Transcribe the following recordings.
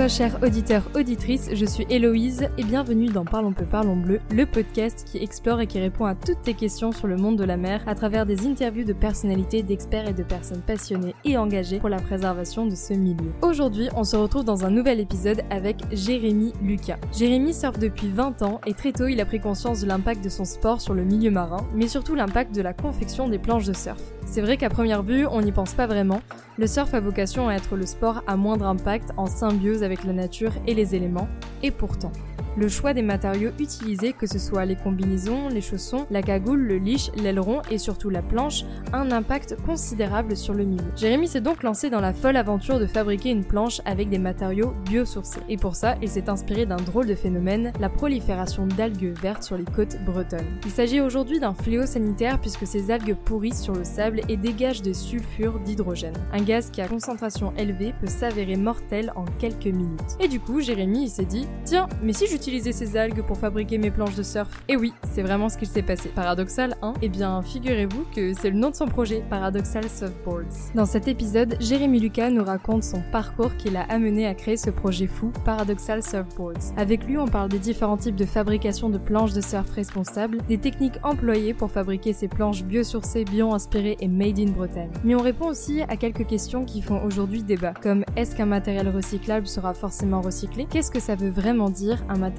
Toi, cher auditeur, auditrice, je suis Héloïse et bienvenue dans Parlons peu, parlons bleu, le podcast qui explore et qui répond à toutes tes questions sur le monde de la mer à travers des interviews de personnalités, d'experts et de personnes passionnées et engagées pour la préservation de ce milieu. Aujourd'hui, on se retrouve dans un nouvel épisode avec Jérémy Lucas. Jérémy surfe depuis 20 ans et très tôt il a pris conscience de l'impact de son sport sur le milieu marin, mais surtout l'impact de la confection des planches de surf. C'est vrai qu'à première vue, on n'y pense pas vraiment. Le surf a vocation à être le sport à moindre impact en symbiose avec la nature et les éléments, et pourtant, le choix des matériaux utilisés, que ce soit les combinaisons, les chaussons, la cagoule, le leash, l'aileron et surtout la planche, a un impact considérable sur le milieu. Jérémy s'est donc lancé dans la folle aventure de fabriquer une planche avec des matériaux biosourcés. Et pour ça, il s'est inspiré d'un drôle de phénomène, la prolifération d'algues vertes sur les côtes bretonnes. Il s'agit aujourd'hui d'un fléau sanitaire puisque ces algues pourrissent sur le sable et dégagent des sulfures d'hydrogène, un gaz qui à concentration élevée peut s'avérer mortel en quelques minutes. Et du coup, Jérémy s'est dit, tiens, mais si utiliser ces algues pour fabriquer mes planches de surf. Et oui, c'est vraiment ce qu'il s'est passé. Paradoxal, hein? Eh bien, figurez-vous que c'est le nom de son projet, Paradoxal Surfboards. Dans cet épisode, Jérémy Lucas nous raconte son parcours qui l'a amené à créer ce projet fou, Paradoxal Surfboards. Avec lui, on parle des différents types de fabrication de planches de surf responsables, des techniques employées pour fabriquer ces planches biosourcées, bio-inspirées et made in Bretagne. Mais on répond aussi à quelques questions qui font aujourd'hui débat, comme est-ce qu'un matériel recyclable sera forcément recyclé? Qu'est-ce que ça veut vraiment dire un matériel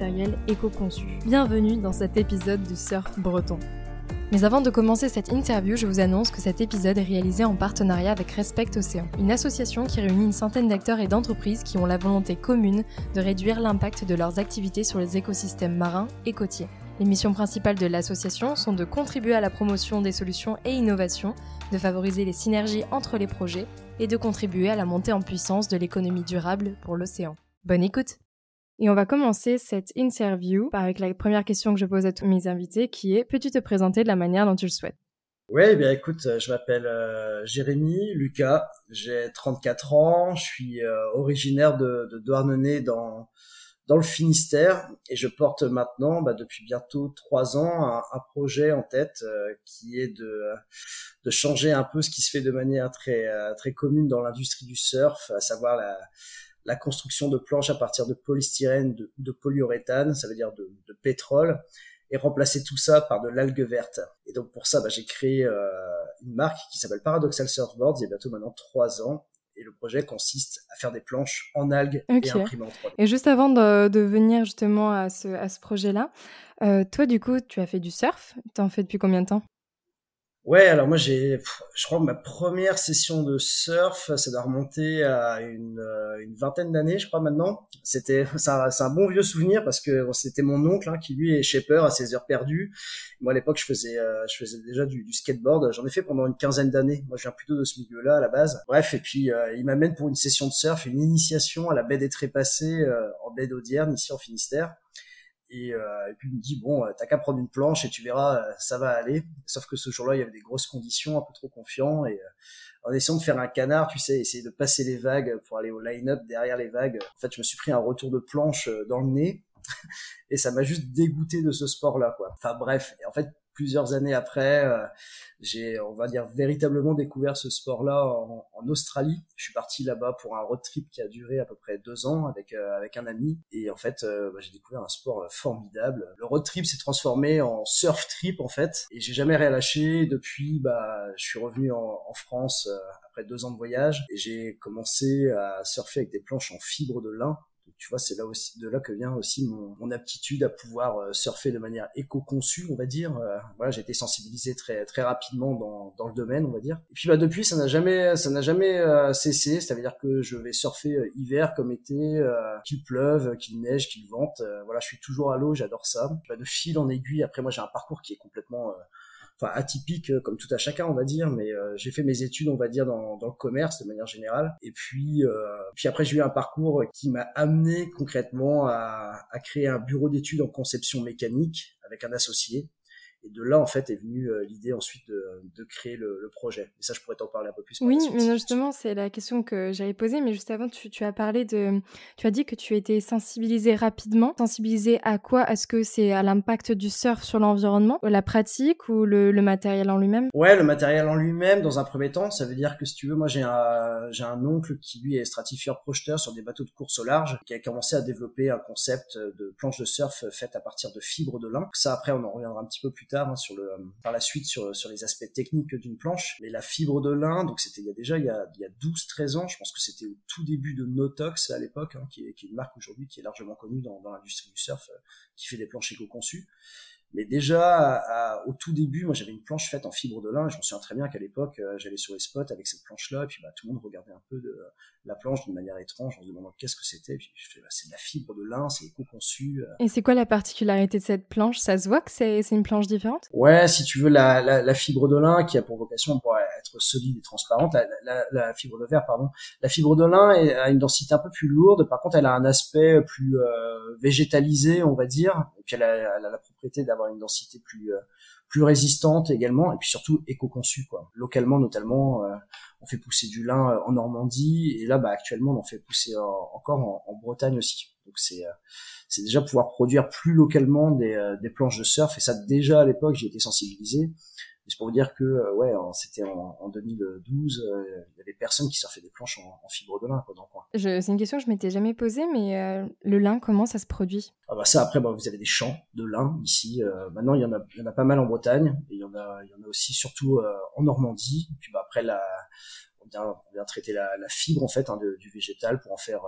éco-conçu. Bienvenue dans cet épisode du Surf Breton. Mais avant de commencer cette interview, je vous annonce que cet épisode est réalisé en partenariat avec Respect Océan, une association qui réunit une centaine d'acteurs et d'entreprises qui ont la volonté commune de réduire l'impact de leurs activités sur les écosystèmes marins et côtiers. Les missions principales de l'association sont de contribuer à la promotion des solutions et innovations, de favoriser les synergies entre les projets et de contribuer à la montée en puissance de l'économie durable pour l'océan. Bonne écoute et on va commencer cette interview avec la première question que je pose à tous mes invités qui est peux-tu te présenter de la manière dont tu le souhaites? Oui, eh bien écoute, je m'appelle euh, Jérémy Lucas, j'ai 34 ans, je suis euh, originaire de, de Douarnenez dans dans le Finistère et je porte maintenant, bah, depuis bientôt trois ans, un, projet en tête euh, qui est de, de changer un peu ce qui se fait de manière très, très commune dans l'industrie du surf, à savoir la, la construction de planches à partir de polystyrène, de, de polyuréthane, ça veut dire de, de, pétrole, et remplacer tout ça par de l'algue verte. Et donc pour ça, bah, j'ai créé euh, une marque qui s'appelle Paradoxal Surfboards, il y a bientôt maintenant trois ans. Et le projet consiste à faire des planches en algues et imprimées en 3D. Et juste avant de, de venir justement à ce, à ce projet-là, euh, toi du coup, tu as fait du surf. Tu en fais depuis combien de temps? Ouais, alors moi j'ai, je crois que ma première session de surf, ça doit remonter à une, euh, une vingtaine d'années, je crois maintenant. C'était, c'est un, bon vieux souvenir parce que c'était mon oncle hein, qui lui est shaper à ses heures perdues. Moi à l'époque je faisais, euh, je faisais déjà du, skateboard. J'en ai fait pendant une quinzaine d'années. Moi je viens plutôt de ce milieu-là à la base. Bref, et puis euh, il m'amène pour une session de surf, une initiation à la baie des Trépassés en baie d'Audierne ici en Finistère. Et, euh, et, puis il me dit bon, t'as qu'à prendre une planche et tu verras, euh, ça va aller. Sauf que ce jour-là, il y avait des grosses conditions, un peu trop confiant. Et euh, en essayant de faire un canard, tu sais, essayer de passer les vagues pour aller au line-up derrière les vagues. En fait, je me suis pris un retour de planche dans le nez et ça m'a juste dégoûté de ce sport-là, quoi. Enfin bref, et en fait, plusieurs années après, euh, j'ai, on va dire, véritablement découvert ce sport-là en, en, Australie. Je suis parti là-bas pour un road trip qui a duré à peu près deux ans avec euh, avec un ami. Et en fait, euh, bah, j'ai découvert un sport formidable. Le road trip s'est transformé en surf trip en fait, et j'ai jamais relâché. Depuis, bah, je suis revenu en, en France après deux ans de voyage et j'ai commencé à surfer avec des planches en fibre de lin tu vois, c'est là aussi de là que vient aussi mon, aptitude à pouvoir euh, surfer de manière éco-conçue, on va dire. Euh, voilà, j'ai été sensibilisé très très rapidement dans, dans le domaine, on va dire. Et puis bah depuis, ça n'a jamais ça n'a jamais euh, cessé. Ça veut dire que je vais surfer hiver comme été, qu'il pleuve, qu'il neige, qu'il vente. voilà, je suis toujours à l'eau, j'adore ça. Bah, de fil en aiguille. Après, moi, j'ai un parcours qui est complètement enfin atypique euh, comme tout à chacun on va dire mais euh, j'ai fait mes études on va dire dans, le commerce de manière générale. Et puis euh, puis après j'ai eu un parcours qui m'a amené concrètement à créer un bureau d'études en conception mécanique avec un associé Et de là, en fait, est venue euh, l'idée ensuite de, de créer le, le, projet. Et ça, je pourrais t'en parler un peu plus. Oui, mais non, justement, c'est la question que j'allais poser. Mais juste avant, tu, tu, as parlé de, tu as dit que tu étais sensibilisé rapidement. Sensibilisé à quoi? Est-ce que c'est à l'impact du surf sur l'environnement, la pratique ou le, le matériel en lui-même? Ouais, le matériel en lui-même. Dans un premier temps, ça veut dire que si tu veux, moi, j'ai un, j'ai un oncle qui lui est stratifieur projeteur sur des bateaux de course au large, qui a commencé à développer un concept de planche de surf faite à partir de fibres de lin. Ça, après, on en reviendra un petit peu plus tard hein, le, par la suite sur, les aspects techniques d'une planche. Mais la fibre de lin, donc c'était il y a déjà il y a, il y a 12-13 ans, je pense que c'était au tout début de Notox à l'époque, hein, qui, est, une marque aujourd'hui qui est largement connue dans, l'industrie du surf, euh, qui fait des planches éco-conçues. Mais déjà, au tout début, moi j'avais une planche faite en fibre de lin. Je me souviens très bien qu'à l'époque, euh, j'allais sur les spots avec cette planche-là, et puis bah, tout le monde regardait un peu de, la planche d'une manière étrange en se demandant qu'est-ce que c'était. Puis je fais, bah, c'est de la fibre de lin, c'est éco-conçu. Et c'est quoi la particularité de cette planche? Ça se voit que c'est, c'est une planche différente? Ouais, si tu veux, la, la, la, fibre de lin qui a pour vocation pour être solide et transparente, la, la, la, fibre de verre, pardon. La fibre de lin a une densité un peu plus lourde. Par contre, elle a un aspect plus euh, végétalisé, on va dire. Et puis elle a, elle a la propriété d'avoir une densité plus euh, plus résistante également, et puis surtout éco-conçue quoi. Localement notamment, euh, on fait pousser du lin euh, en Normandie, et là bah actuellement on en fait pousser encore en, Bretagne aussi. Donc c'est c'est déjà pouvoir produire plus localement des, des planches de surf, et ça déjà à l'époque j'ai été sensibilisé c'est pour vous dire que euh, ouais, c'était en, en, 2012, euh, il y avait personne qui surfait des planches en, en fibre de lin quoi, dans le coin. C'est une question que je m'étais jamais posée, mais euh, le lin, comment ça se produit? Ah bah ça après, bah, vous avez des champs de lin ici. Euh, maintenant, il y en a, il y en a pas mal en Bretagne, et il y en a, il y en a aussi surtout en Normandie. Et puis bah, après la on vient, on vient traiter la, la fibre en fait hein, de, du végétal pour en faire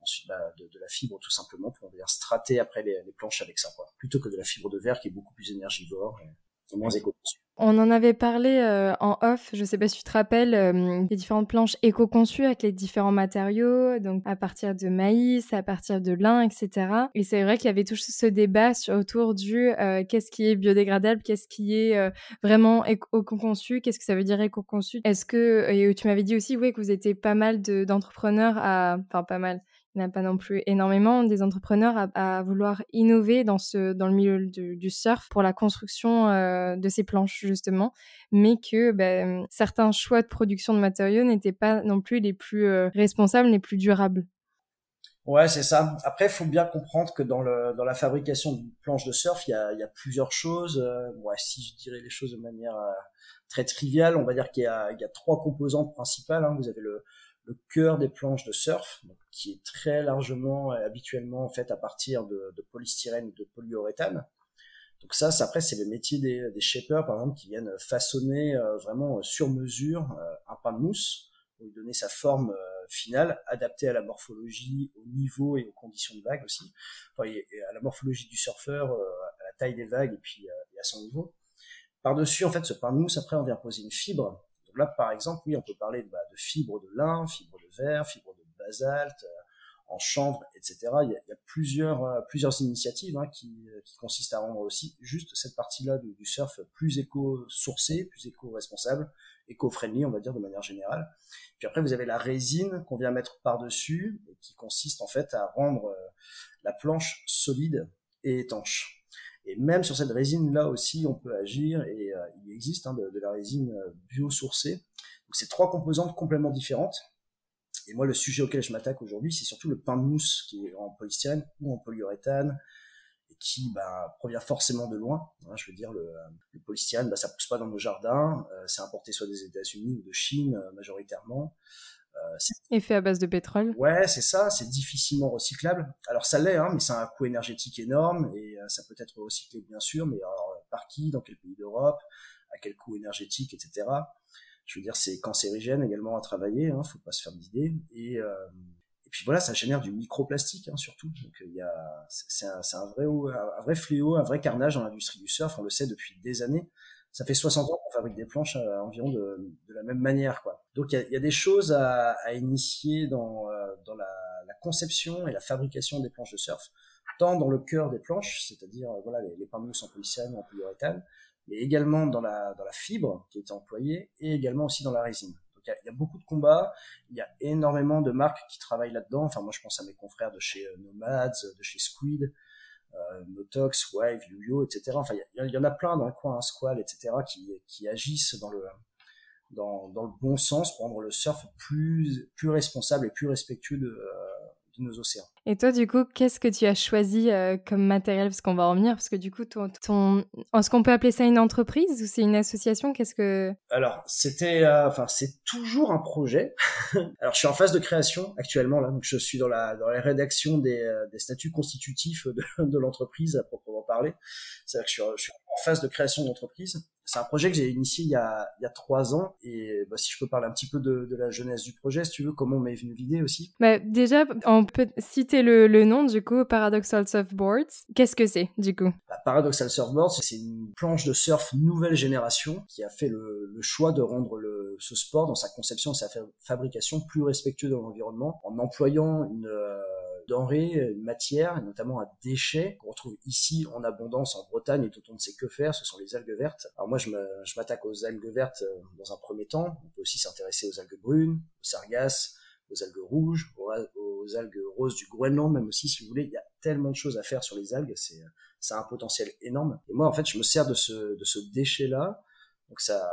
ensuite bah, de, de, la fibre tout simplement pour venir strater après les, les, planches avec ça quoi plutôt que de la fibre de verre qui est beaucoup plus énergivore et, moins éco on en avait parlé euh, en off, je sais pas si tu te rappelles, euh, des différentes planches éco-conçues avec les différents matériaux, donc à partir de maïs, à partir de lin, etc. Et c'est vrai qu'il y avait tout ce débat autour du euh, qu'est-ce qui est biodégradable, qu'est-ce qui est euh, vraiment éco-conçu, qu'est-ce que ça veut dire éco-conçu. Est-ce que, et tu m'avais dit aussi, oui, que vous étiez pas mal d'entrepreneurs à, enfin pas mal, il n'y a pas non plus énormément des entrepreneurs à, vouloir innover dans le milieu du, surf pour la construction euh, de ces planches justement, mais que ben, certains choix de production de matériaux n'étaient pas non plus les plus euh, responsables, les plus durables. Ouais, c'est ça. Après, il faut bien comprendre que dans, la fabrication d'une planche de surf, il y a, plusieurs choses. Euh, si je dirais les choses de manière euh, très triviale, on va dire qu'il y a trois composantes principales. Hein. Vous avez le, le cœur des planches de surf, donc, qui est très largement et habituellement fait à partir de, de polystyrène ou de polyuréthane. Donc ça, après, c'est le métier des, des shapers, par exemple, qui viennent façonner euh, vraiment sur mesure euh, un pain de mousse pour lui donner sa forme euh, finale, adaptée à la morphologie, au niveau et aux conditions de vague aussi, enfin, et, et à la morphologie du surfeur, à la taille des vagues et puis et à son niveau. Par-dessus, en fait, ce pain de mousse, après, on vient poser une fibre là, par exemple, oui, on peut parler de, bah, de fibres de lin, fibres de verre, fibres de basalte, euh, en chanvre, etc. Il y a, plusieurs, euh, initiatives hein, qui, euh, qui consistent à rendre aussi juste cette partie-là du, surf plus éco-sourcée, plus éco-responsable, éco-friendly, on va dire de manière générale. Puis après, vous avez la résine qu'on vient mettre par-dessus, qui consiste en fait à rendre la planche solide et étanche. Et même sur cette résine-là aussi, on peut agir et euh, il existe hein, de, la résine euh, biosourcée. Donc c'est trois composantes complètement différentes. Et moi, le sujet auquel je m'attaque aujourd'hui, c'est surtout le pain de mousse qui est en polystyrène ou en polyuréthane et qui bah, provient forcément de loin. Hein, je veux dire, le, le polystyrène, bah, ça pousse pas dans nos jardins. Euh, c'est importé soit des États-Unis ou de Chine majoritairement. Euh, et fait à base de pétrole. Ouais, c'est ça, c'est difficilement recyclable. Alors ça l'est, hein, mais c'est un coût énergétique énorme et euh, ça peut être recyclé bien sûr, mais alors par qui, dans quel pays d'Europe, à quel coût énergétique, etc. Je veux dire, c'est cancérigène également à travailler, hein, faut pas se faire d'idées. Et, euh, et puis voilà, ça génère du microplastique hein, surtout. Donc il y a, c'est un, un, vrai, un vrai fléau, un vrai carnage dans l'industrie du surf. On le sait depuis des années ça fait 60 ans qu'on fabrique des planches euh, environ de, de, la même manière. Quoi. Donc il y a, y a, des choses à, à initier dans, euh, dans la, la, conception et la fabrication des planches de surf, tant dans le cœur des planches, c'est-à-dire euh, voilà les, les en polycène ou en polyuréthane, mais également dans la, dans la fibre qui est employée et également aussi dans la résine. Donc il y, a, il y a beaucoup de combats, il y a énormément de marques qui travaillent là-dedans. Enfin moi je pense à mes confrères de chez Nomads, de chez Squid, Notox, Wave, Yuyo, etc. Enfin, il y, en a plein dans le coin, hein, Squall, etc. qui, qui agissent dans le dans, dans, le bon sens pour rendre le surf plus plus responsable et plus respectueux de, nos océans. Et toi, du coup, qu'est-ce que tu as choisi euh, comme matériel? Parce qu'on va en revenir, parce que du coup, ton, ton... est-ce qu'on peut appeler ça une entreprise ou c'est une association? Qu'est-ce que Alors, c'était, euh, enfin, c'est toujours un projet. Alors, je suis en phase de création actuellement là, donc je suis dans la dans la rédaction des, euh, des statuts constitutifs de, de l'entreprise à proprement parler. C'est-à-dire que je suis, je suis en phase de création d'entreprise c'est un projet que j'ai initié il y a, il y a trois ans et bah, si je peux parler un petit peu de, de, la jeunesse du projet, si tu veux, comment m'est venue l'idée aussi. Bah, déjà, on peut citer le, le nom du coup, Paradoxal Surfboards? Qu'est-ce que c'est du coup? Bah, Paradoxal Surfboards, c'est une planche de surf nouvelle génération qui a fait le, choix de rendre ce sport dans sa conception et sa fabrication plus respectueux de l'environnement en employant une euh, denrées, une matière, notamment un déchet qu'on retrouve ici en abondance en Bretagne et tout on ne sait que faire, ce sont les algues vertes. Alors moi, je m'attaque aux algues vertes euh, dans un premier temps. On peut aussi s'intéresser aux algues brunes, aux sargasses, aux algues rouges, aux, algues roses du Groenland, même aussi, si vous voulez. Il y a tellement de choses à faire sur les algues, c'est ça a un potentiel énorme. Et moi, en fait, je me sers de ce, de ce déchet-là. Donc ça,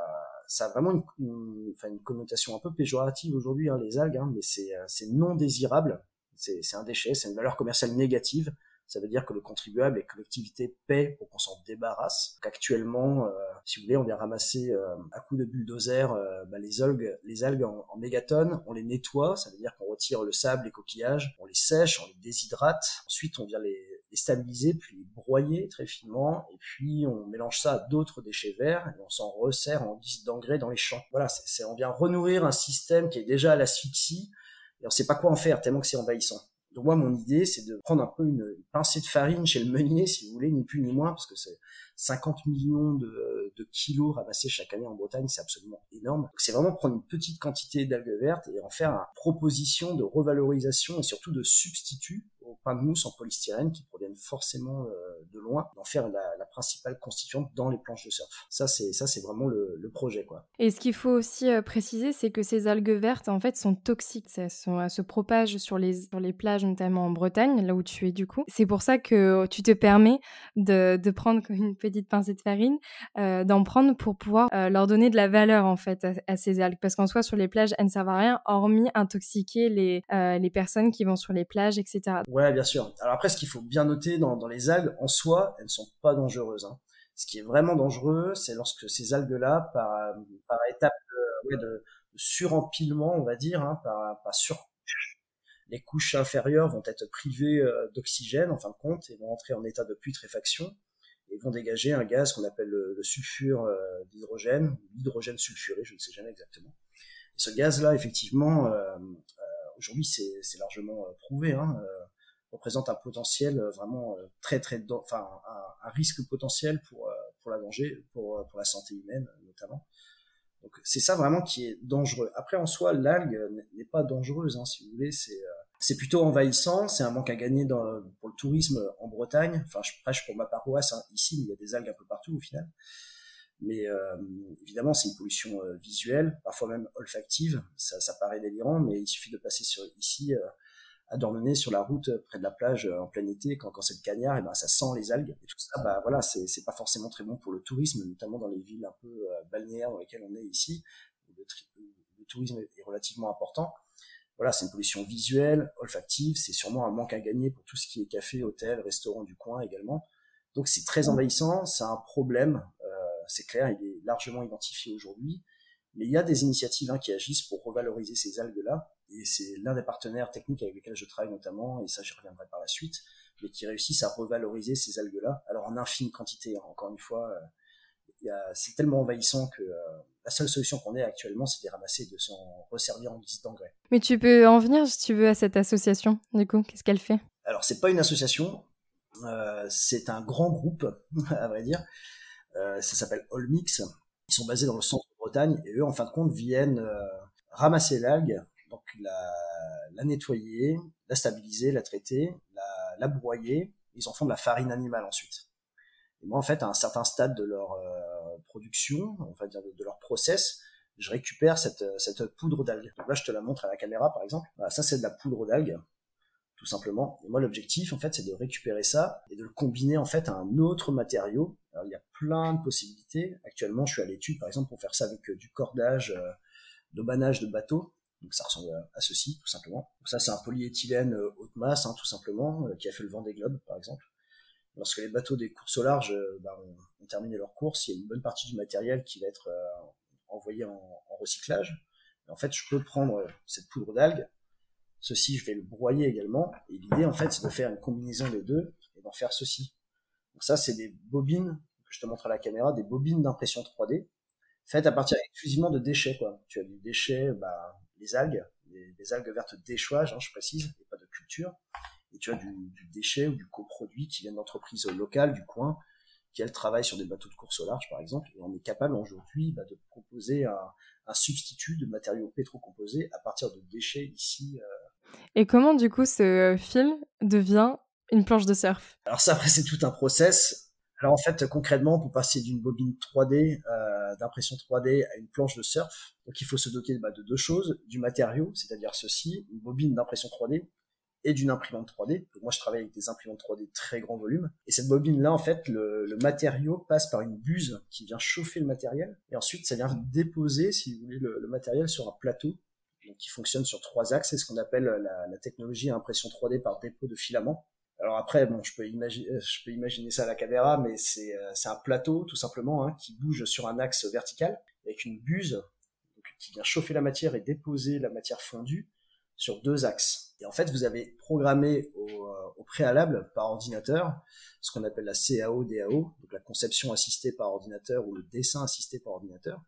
ça a vraiment une, une, enfin, une connotation un peu péjorative aujourd'hui, hein, les algues, hein, mais c'est non désirable c'est un déchet, c'est une valeur commerciale négative. Ça veut dire que le contribuable et collectivité paient pour qu'on s'en débarrasse. Actuellement, euh, si vous voulez, on vient ramasser euh, à coup de bulldozer euh, bah, les algues, les algues en, mégatonnes, on les nettoie, ça veut dire qu'on retire le sable, les coquillages, on les sèche, on les déshydrate. Ensuite, on vient les, les stabiliser, puis les broyer très finement, et puis on mélange ça à d'autres déchets verts, et on s'en resserre en guise d'engrais dans les champs. Voilà, c'est on vient renourrir un système qui est déjà à l'asphyxie, et on sait pas quoi en faire tellement que c'est envahissant. Donc moi, mon idée, c'est de prendre un peu une, pincée de farine chez le meunier, si vous voulez, ni plus ni moins, parce que c'est 50 millions de, kilos ramassés chaque année en Bretagne, c'est absolument énorme. C'est vraiment prendre une petite quantité d'algues vertes et en faire une proposition de revalorisation et surtout de substitut au pain de mousse en polystyrène qui proviennent forcément euh, de loin, d'en faire la, principale constituante dans les planches de surf. Ça, c'est ça, c'est vraiment le, le, projet, quoi. Et ce qu'il faut aussi euh, préciser, c'est que ces algues vertes, en fait, sont toxiques. Elles, sont, elles se propagent sur les sur les plages, notamment en Bretagne, là où tu es du coup. C'est pour ça que tu te permets de, de prendre une petite pincée de farine, euh, d'en prendre pour pouvoir euh, leur donner de la valeur en fait à, à ces algues, parce qu'en soi, sur les plages, elles ne servent à rien, hormis intoxiquer les euh, les personnes qui vont sur les plages, etc. Ouais, bien sûr. Alors après, ce qu'il faut bien noter dans, dans les algues, en soi, elles ne sont pas dangereuses. Hein. Ce qui est vraiment dangereux, c'est lorsque ces algues-là, par, étape de, surempilement, on va dire, hein, par, par sur les couches inférieures vont être privées euh, d'oxygène en fin de compte et vont entrer en état de putréfaction et vont dégager un gaz qu'on appelle le, sulfure euh, d'hydrogène, l'hydrogène sulfuré, je ne sais jamais exactement. Ce gaz-là, effectivement, euh, aujourd'hui c'est largement prouvé, hein, représente un potentiel euh, vraiment euh, très très enfin un, un, risque potentiel pour euh, pour la danger pour pour la santé humaine notamment. Donc c'est ça vraiment qui est dangereux. Après en soi l'algue n'est pas dangereuse hein, si vous voulez. C'est c'est plutôt envahissant. C'est un manque à gagner dans, pour le tourisme en Bretagne. Enfin je prêche pour ma paroisse hein, ici mais il y a des algues un peu partout au final. Mais euh, évidemment c'est une pollution euh, visuelle parfois même olfactive. Ça, ça paraît délirant mais il suffit de passer sur ici euh, à Dornenay sur la route près de la plage en plein été quand, quand c'est le cagnard et ben ça sent les algues et tout ça. Bah voilà c'est c'est pas forcément très bon pour le tourisme notamment dans les villes un peu euh, balnéaires dans lesquelles on est ici où le, le tourisme est relativement important. Voilà c'est une pollution visuelle olfactive c'est sûrement un manque à gagner pour tout ce qui est café hôtel restaurant du coin également. Donc c'est très envahissant c'est un problème euh, c'est clair il est largement identifié aujourd'hui. Mais il y a des initiatives hein, qui agissent pour revaloriser ces algues là et c'est l'un des partenaires techniques avec lesquels je travaille notamment, et ça j'y reviendrai par la suite, mais qui réussissent à revaloriser ces algues-là, alors en infime quantité, hein, encore une fois, euh, c'est tellement envahissant que euh, la seule solution qu'on ait actuellement, c'est de les ramasser et de s'en resservir en guise d'engrais. Mais tu peux en venir, si tu veux, à cette association, du coup, qu'est-ce qu'elle fait? Alors c'est pas une association, euh, c'est un grand groupe, à vrai dire, euh, ça s'appelle Allmix, ils sont basés dans le centre de Bretagne, et eux, en fin de compte, viennent euh, ramasser l'algue, la, nettoyer, la stabiliser, la traiter, la, broyer. Ils en font de la farine animale ensuite. Et moi, en fait, à un certain stade de leur euh, production, enfin de, de, leur process, je récupère cette, cette poudre d'algue. Donc là, je te la montre à la caméra, par exemple. Ça, c'est de la poudre d'algue. tout simplement. Et moi, l'objectif, en fait, c'est de récupérer ça et de le combiner, en fait, à un autre matériau. Il y a plein de possibilités. Actuellement, je suis à l'étude, par exemple, pour faire ça avec euh, du cordage, euh, d'aubanage de bateau. Donc, ça ressemble à ceci, tout simplement. Donc, ça, c'est un polyéthylène euh, haute masse, hein, tout simplement, qui a fait le vent des globes, par exemple. Lorsque les bateaux des courses au large bah, ont, terminé leur course, il y a une bonne partie du matériel qui va être envoyé en, en recyclage. Et en fait, je peux prendre cette poudre d'algues, Ceci, je vais le broyer également. Et l'idée, en fait, c'est de faire une combinaison des deux et d'en faire ceci. Donc ça, c'est des bobines, que je te montre à la caméra, des bobines d'impression 3D, faites à partir exclusivement de déchets, quoi. Tu as des déchets, bah, les algues, des, algues vertes d'échouage, hein, je précise, et pas de culture. Et tu as du, du déchet ou du coproduit qui vient d'entreprises locales du coin, qui elles travaillent sur des bateaux de course au large, par exemple. Et on est capable aujourd'hui bah, de proposer un, un, substitut de matériaux pétrocomposés à partir de déchets ici euh, et comment du coup ce film devient une planche de surf? Alors ça après c'est tout un process. Alors en fait concrètement pour passer d'une bobine 3D euh, d'impression 3D à une planche de surf, donc il faut se doter bah, de deux choses, du matériau, c'est-à-dire ceci, une bobine d'impression 3D et d'une imprimante 3D. Donc moi je travaille avec des imprimantes 3D très grand volume et cette bobine là en fait le, matériau passe par une buse qui vient chauffer le matériel et ensuite ça vient déposer si vous voulez le, le matériel sur un plateau qui fonctionne sur trois axes, c'est ce qu'on appelle la, la, technologie impression 3D par dépôt de filaments. Alors après, bon, je peux imaginer, je peux imaginer ça à la caméra, mais c'est euh, un plateau tout simplement hein, qui bouge sur un axe vertical avec une buse donc, qui vient chauffer la matière et déposer la matière fondue sur deux axes. Et en fait, vous avez programmé au, euh, au préalable par ordinateur ce qu'on appelle la CAO-DAO, donc la conception assistée par ordinateur ou le dessin assisté par ordinateur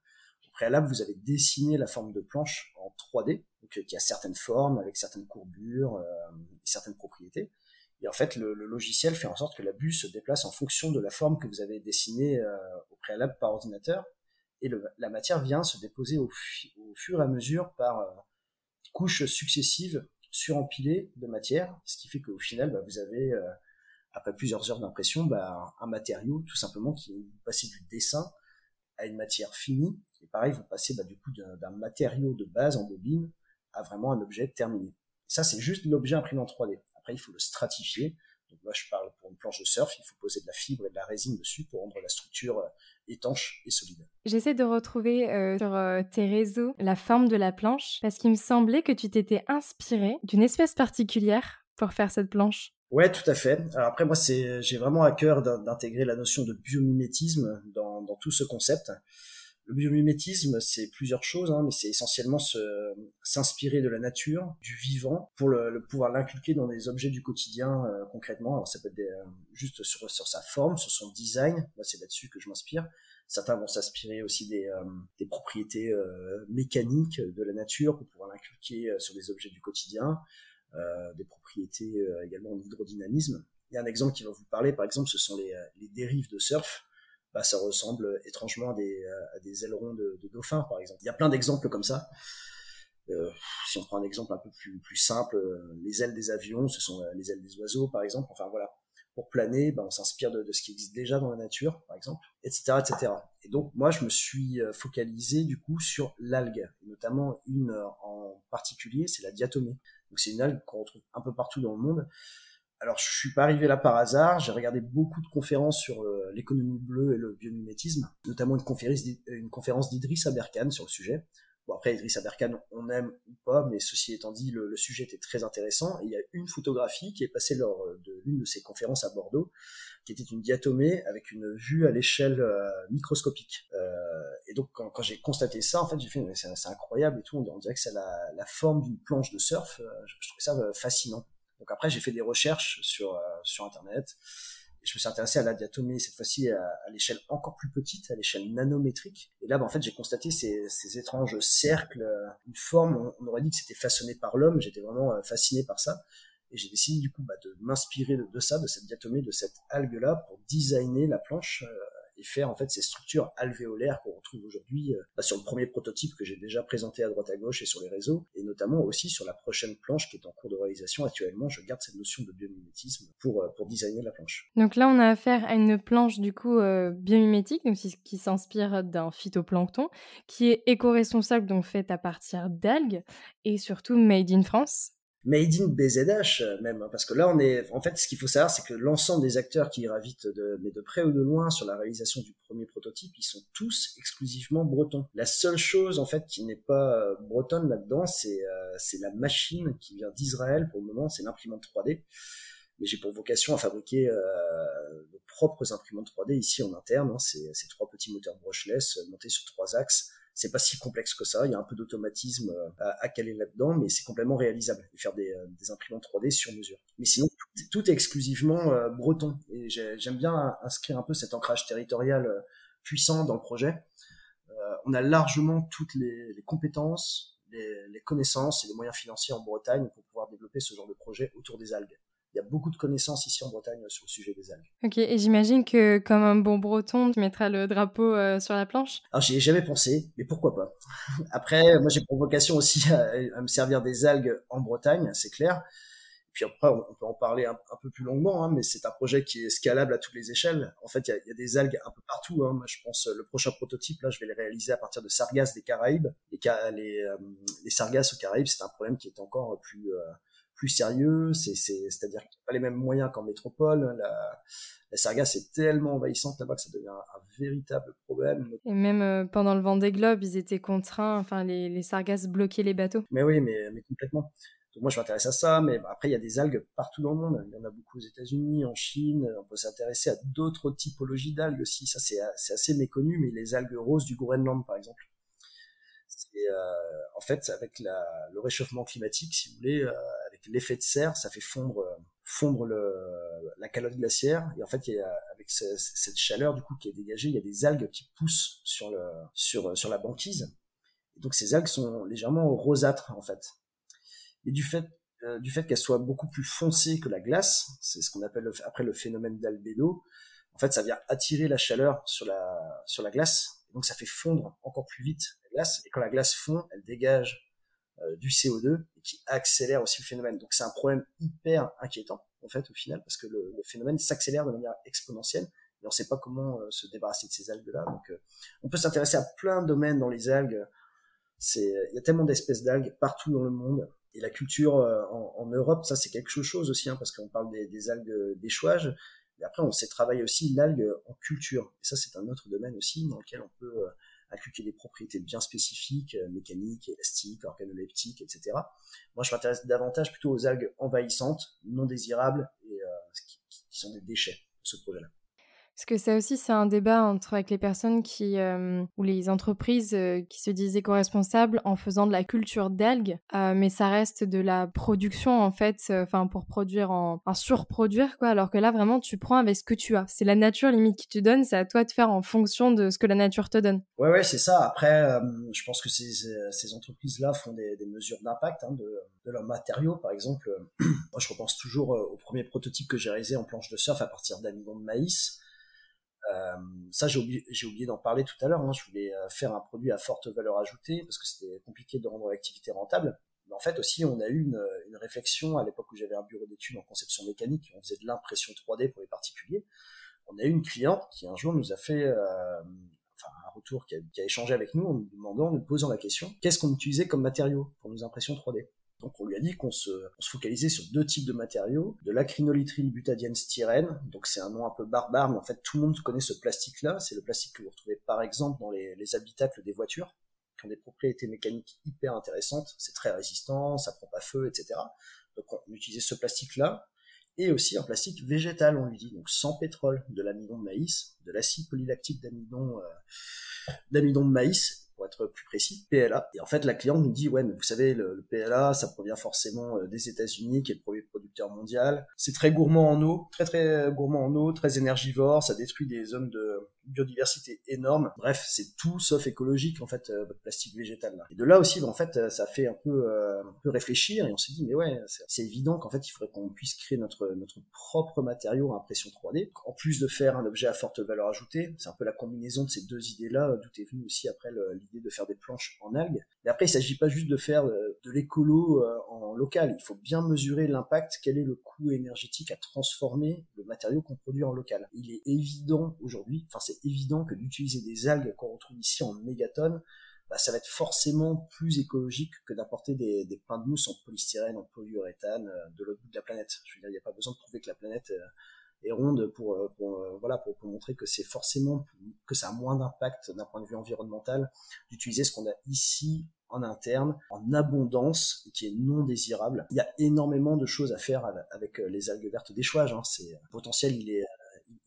préalable, vous avez dessiné la forme de planche en 3D, donc, euh, qui a certaines formes, avec certaines courbures euh, et certaines propriétés. Et en fait, le, logiciel fait en sorte que la buse se déplace en fonction de la forme que vous avez dessinée euh, au préalable par ordinateur. Et la matière vient se déposer au, fur et à mesure par euh, couches successives surempilées de matière, ce qui fait qu'au final, bah, vous avez, après plusieurs heures d'impression, bah, un matériau tout simplement qui est passé du dessin à une matière finie et pareil, vous passez bah, du coup d'un matériau de base en bobine à vraiment un objet terminé. ça, c'est juste l'objet imprimé en 3D. Après, il faut le stratifier. Donc moi, je parle pour une planche de surf, il faut poser de la fibre et de la résine dessus pour rendre la structure euh, étanche et solide. J'essaie de retrouver euh, sur euh, tes réseaux la forme de la planche parce qu'il me semblait que tu t'étais inspiré d'une espèce particulière pour faire cette planche. Ouais, tout à fait. Alors après, moi, c'est, j'ai vraiment à cœur d'intégrer la notion de biomimétisme dans, dans tout ce concept. Le biomimétisme, c'est plusieurs choses, hein, mais c'est essentiellement s'inspirer de la nature, du vivant, pour le, pouvoir l'inculquer dans des objets du quotidien euh, concrètement. Alors ça peut être euh, juste sur, sur, sa forme, sur son design. Moi, c'est là-dessus que je m'inspire. Certains vont s'inspirer aussi des, euh, des propriétés mécaniques de la nature pour pouvoir l'inculquer sur des objets du quotidien, des propriétés également en hydrodynamisme. Il y a un exemple qui va vous parler, par exemple, ce sont les, les dérives de surf bah, ça ressemble étrangement à des, des ailerons de, de dauphins, par exemple. Il y a plein d'exemples comme ça. Euh, si on prend un exemple un peu plus, plus simple, euh, les ailes des avions, ce sont euh, les ailes des oiseaux, par exemple. Enfin voilà, pour planer, bah, on s'inspire de, de, ce qui existe déjà dans la nature, par exemple, etc., etc. Et donc moi, je me suis focalisé du coup sur l'algue, notamment une en particulier, c'est la diatomée. Donc c'est une algue qu'on retrouve un peu partout dans le monde alors, je suis pas arrivé là par hasard. J'ai regardé beaucoup de conférences sur euh, l'économie bleue et le biomimétisme, notamment une conférence, une conférence d'Idriss Aberkan sur le sujet. Bon, après, Idriss Aberkan, on aime ou pas, mais ceci étant dit, le, sujet était très intéressant. Et il y a une photographie qui est passée lors de l'une de ces conférences à Bordeaux, qui était une diatomée avec une vue à l'échelle euh, microscopique. Euh, et donc, quand, j'ai constaté ça, en fait, j'ai fait, c'est incroyable et tout. On, dirait que c'est la, la, forme d'une planche de surf. je trouvais ça fascinant. Donc après, j'ai fait des recherches sur, euh, sur Internet. Et je me suis intéressé à la diatomée, cette fois-ci à, l'échelle encore plus petite, à l'échelle nanométrique. Et là, bah, en fait, j'ai constaté ces, ces, étranges cercles, euh, une forme, on, aurait dit que c'était façonné par l'homme. J'étais vraiment euh, fasciné par ça. Et j'ai décidé du coup bah, de m'inspirer de, de, ça, de cette diatomée, de cette algue-là, pour designer la planche et faire en fait ces structures alvéolaires qu'on retrouve aujourd'hui euh, bah, sur le premier prototype que j'ai déjà présenté à droite à gauche et sur les réseaux, et notamment aussi sur la prochaine planche qui est en cours de réalisation actuellement. Je garde cette notion de biomimétisme pour, euh, pour designer la planche. Donc là, on a affaire à une planche du coup euh, biomimétique, donc qui s'inspire d'un phytoplancton, qui est éco-responsable, donc faite à partir d'algues, et surtout made in France. Made in BZH même, hein, parce que là on est, en fait, ce qu'il faut savoir, c'est que l'ensemble des acteurs qui gravitent de, mais de près ou de loin sur la réalisation du premier prototype, ils sont tous exclusivement bretons. La seule chose en fait qui n'est pas euh, bretonne là-dedans, c'est euh, c'est la machine qui vient d'Israël pour le moment, c'est l'imprimante 3D. Mais j'ai pour vocation à fabriquer euh, propres imprimantes 3D ici en interne. Hein. C'est trois petits moteurs brushless montés sur trois axes c'est pas si complexe que ça. Il y a un peu d'automatisme euh, à, caler là-dedans, mais c'est complètement réalisable et faire des, euh, des, imprimantes 3D sur mesure. Mais sinon, tout, est exclusivement euh, breton. Et j'aime bien inscrire un peu cet ancrage territorial puissant dans le projet. on a largement toutes les, les compétences, les, les, connaissances et les moyens financiers en Bretagne pour pouvoir développer ce genre de projet autour des algues il y a beaucoup de connaissances ici en Bretagne sur le sujet des algues. Ok, et j'imagine que comme un bon breton, tu mettras le drapeau euh, sur la planche? Alors j'y ai jamais pensé, mais pourquoi pas? Après, moi j'ai pour vocation aussi à, me servir des algues en Bretagne, c'est clair. Puis après, on peut en parler un, peu plus longuement, hein, mais c'est un projet qui est scalable à toutes les échelles. En fait, il y a, des algues un peu partout. Hein. Moi, je pense le prochain prototype, là, je vais les réaliser à partir de sargasses des Caraïbes. Les, les, euh, les sargasses aux Caraïbes, c'est un problème qui est encore plus euh, plus sérieux, c'est, c'est-à-dire qu'il n'y a pas les mêmes moyens qu'en métropole. La, la sargasse est tellement envahissante là-bas que ça devient un, véritable problème. Et même euh, pendant le vent des globes, ils étaient contraints, enfin les, les sargasses bloquaient les bateaux. Mais oui, mais, mais complètement. Donc moi, je m'intéresse à ça, mais après, il y a des algues partout dans le monde. Il y en a beaucoup aux États-Unis, en Chine. On peut s'intéresser à d'autres typologies d'algues aussi. Ça, c'est, c'est assez méconnu, mais les algues roses du Groenland, par exemple. C'est, euh, en fait, avec la, le réchauffement climatique, si vous voulez, euh, l'effet de serre, ça fait fondre euh, fondre le, la calotte glaciaire. Et en fait il y a, avec cette chaleur du coup qui est dégagée il y a des algues qui poussent sur le sur sur la banquise. Et donc ces algues sont légèrement rosâtres en fait. Et du fait euh, fait qu'elles soient beaucoup plus foncées que la glace c'est ce qu'on appelle après le phénomène d'albédo en fait ça vient attirer la chaleur sur la sur la glace. Donc ça fait fondre encore plus vite la glace. Et quand la glace fond elle dégage du CO2 et qui accélère aussi le phénomène. Donc c'est un problème hyper inquiétant en fait au final parce que le, phénomène s'accélère de manière exponentielle et on ne sait pas comment euh, se débarrasser de ces algues là. Donc euh, on peut s'intéresser à plein de domaines dans les algues. C'est il y a tellement d'espèces d'algues partout dans le monde et la culture en, Europe ça c'est quelque chose aussi hein, parce qu'on parle des, des algues d'échouage. Mais après, on sait travailler aussi l'algue en culture. Et ça, c'est un autre domaine aussi dans lequel on peut inculquer des propriétés bien spécifiques, euh, mécaniques, élastiques, organoleptiques, etc. Moi, je m'intéresse davantage plutôt aux algues envahissantes, non désirables, et euh, qui, qui, sont des déchets de ce projet-là. Parce que ça aussi, c'est un débat entre les personnes qui euh, ou les entreprises euh, qui se disent éco-responsables en faisant de la culture d'algues, euh, mais ça reste de la production en fait, enfin pour produire en, en, surproduire quoi. Alors que là, vraiment, tu prends avec ce que tu as. C'est la nature limite qui te donne, c'est à toi de faire en fonction de ce que la nature te donne. Ouais, ouais, c'est ça. Après, je pense que ces, entreprises-là font des, mesures d'impact hein, de, de leurs matériaux. Par exemple, moi, je repense toujours au premier prototype que j'ai réalisé en planche de surf à partir d'amidon de maïs. Euh, ça, j'ai oublié, oublié d'en parler tout à l'heure. Hein. Je voulais euh, faire un produit à forte valeur ajoutée parce que c'était compliqué de rendre l'activité rentable. Mais en fait, aussi, on a eu une, une réflexion à l'époque où j'avais un bureut d'études en conception mécanique. On faisait de l'impression 3D pour les particuliers. On a eu une cliente qui un jour nous a fait euh, enfin, un retour, qui a, qui a, échangé avec nous en nous demandant, nous posant la question, qu'est-ce qu'on utilisait comme matériau pour nos impressions 3D donc on lui a dit qu'on se, focalisait sur deux types de matériaux, de l'acrylonitrile butadiène styrène, donc c'est un nom un peu barbare, mais en fait tout le monde connaît ce plastique-là, c'est le plastique que vous retrouvez par exemple dans les, habitacles des voitures, qui ont des propriétés mécaniques hyper intéressantes, c'est très résistant, ça prend pas feu, etc. Donc on utilisait ce plastique-là, et aussi un plastique végétal, on lui dit, donc sans pétrole, de l'amidon de maïs, de l'acide polylactique d'amidon, euh, d'amidon de maïs, pour être plus précis, PLA. Et en fait, la cliente nous dit, ouais, mais vous savez, le, PLA, ça provient forcément euh, des États-Unis, qui est le premier producteur mondial. C'est très gourmand en eau, très très gourmand en eau, très énergivore, ça détruit des zones de biodiversité énorme. Bref, c'est tout sauf écologique en fait euh, votre plastique végétal là. Et de là aussi, en fait, euh, ça fait un peu, un peu réfléchir et on s'est dit mais ouais, c'est évident qu'en fait il faudrait qu'on puisse créer notre notre propre matériau à impression 3D. En plus de faire un objet à forte valeur ajoutée, c'est un peu la combinaison de ces deux idées là d'où est venu aussi après l'idée de faire des planches en algues. Mais après, il s'agit pas juste de faire euh, de l'écolo euh, en local. Il faut bien mesurer l'impact, quel est le coût énergétique à transformer le matériau qu'on produit en local. Il est évident aujourd'hui, enfin c'est évident que d'utiliser des algues qu'on retrouve ici en mégatonnes, bah, ça va être forcément plus écologique que d'apporter des, des pains de mousse en polystyrène, en polyuréthane de l'autre bout de la planète. Je veux dire, il n'y a pas besoin de prouver que la planète est ronde pour, pour voilà pour, montrer que c'est forcément que ça a moins d'impact d'un point de vue environnemental d'utiliser ce qu'on a ici en interne, en abondance, qui est non désirable. Il y a énormément de choses à faire avec les algues vertes d'échouage. Hein. C'est potentiel, il est,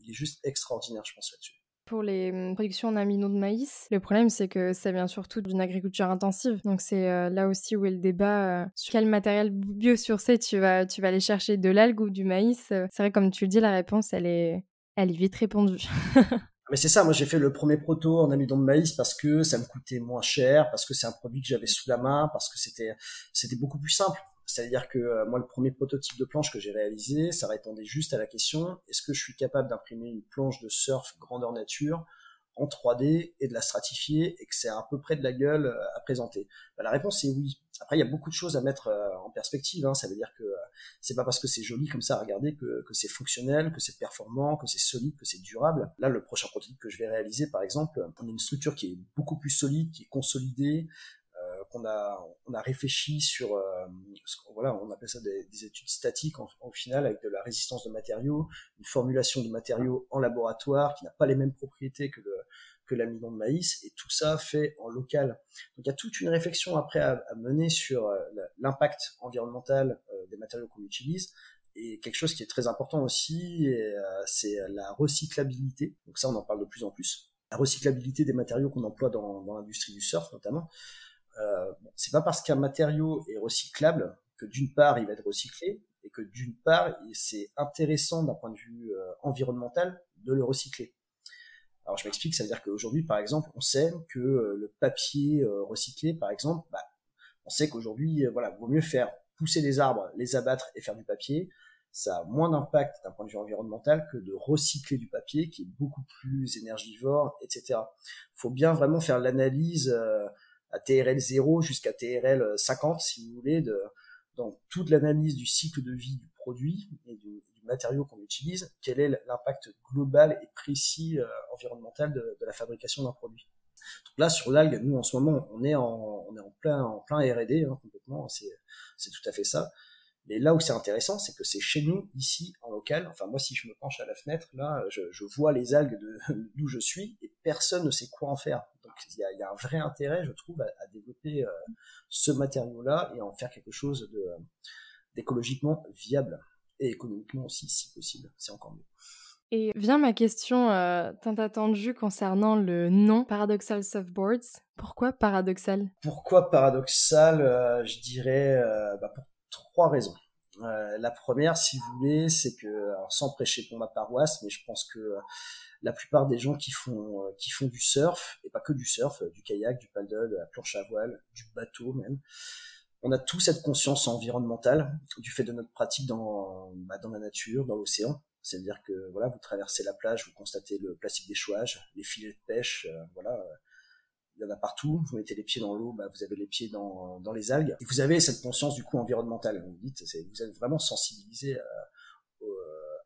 il est juste extraordinaire, je pense là-dessus. Pour les hum, productions en amino de maïs, le problème c'est que ça vient surtout d'une agriculture intensive. Donc c'est euh, là aussi où est le débat euh, sur quel matériel biosourcé tu vas, tu vas aller chercher de l'algue ou du maïs. Euh, c'est vrai, comme tu le dis, la réponse elle est, elle est vite répondue. Mais c'est ça, moi j'ai fait le premier proto en amidon de maïs parce que ça me coûtait moins cher, parce que c'est un produit que j'avais sous la main, parce que c'était c'était beaucoup plus simple. C'est-à-dire que euh, moi, le premier prototype de planche que j'ai réalisé, ça répondait juste à la question est-ce que je suis capable d'imprimer une planche de surf grandeur nature en 3D et de la stratifier et que c'est à peu près de la gueule euh, à présenter? Bah, La réponse est oui. Après, il y a beaucoup de choses à mettre euh, en perspective. Hein. Ça veut dire que c'est pas parce que c'est joli comme ça à regarder que, que c'est fonctionnel, que c'est performant, que c'est solide, que c'est durable. Là, le prochain prototype que je vais réaliser, par exemple, on a une structure qui est beaucoup plus solide, qui est consolidée, on a réfléchi sur euh, voilà on appelle ça des, des études statiques en, final avec de la résistance de matériaux une formulation de matériaux en laboratoire qui n'a pas les mêmes propriétés que le que l'amidon de maïs et tout ça fait en local donc il y a toute une réflexion après à, mener sur euh, l'impact environnemental euh, des matériaux qu'on utilise et quelque chose qui est très important aussi, c'est la recyclabilité. Donc ça, on en parle de plus en plus. La recyclabilité des matériaux qu'on emploie dans l'industrie du surf, notamment. Euh, c'est pas parce qu'un matériau est recyclable que d'une part il va être recyclé et que d'une part c'est intéressant d'un point de vue euh, environnemental de le recycler. Alors je m'explique, ça veut dire qu'aujourd'hui par exemple on sait que euh, le papier recyclé par exemple, bah, on sait qu'aujourd'hui voilà vaut mieux faire pousser des arbres, les abattre et faire du papier. Ça a moins d'impact d'un point de vue environnemental que de recycler du papier qui est beaucoup plus énergivore, etc. Faut bien vraiment faire l'analyse à TRL 0 jusqu'à TRL 50, si vous voulez, de, dans toute l'analyse du cycle de vie du produit et du, matériau qu'on utilise, quel est l'impact global et précis euh, environnemental de, la fabrication d'un produit. Là, sur l'algue, nous en ce moment, on est en, plein, R&D hein, complètement. C'est, c'est tout à fait ça. Mais là où c'est intéressant, c'est que c'est chez nous, ici, en local. Enfin, moi, si je me penche à la fenêtre, là, je vois les algues d'où je suis et personne ne sait quoi en faire. Il y a, y a, un vrai intérêt, je trouve, à, à développer euh, ce matériau-là et en faire quelque chose de d'écologiquement viable et économiquement aussi, si possible. C'est encore mieux. Et vient ma question euh, tant attendue concernant le nom Paradoxal Softboards. Pourquoi paradoxal? Pourquoi paradoxal? Euh, Je dirais euh, bah pour trois raisons. Euh, la première, si vous voulez, c'est que, alors sans prêcher pour ma paroisse, mais je pense que euh, la plupart des gens qui font euh, qui font du surf et pas que du surf, du kayak, du paddle, de la planche à voile, du bateau même, on a tous cette conscience environnementale du fait de notre pratique dans bah, dans la nature, dans l'océan. C'est-à-dire que voilà, vous traversez la plage, vous constatez le plastique d'échouage, les filets de pêche, voilà il y en a partout. Vous mettez les pieds dans l'eau, bah, vous avez les pieds dans, dans les algues. Et vous avez cette conscience du coup environnementale. Vous dites, vous êtes vraiment sensibilisé à, euh,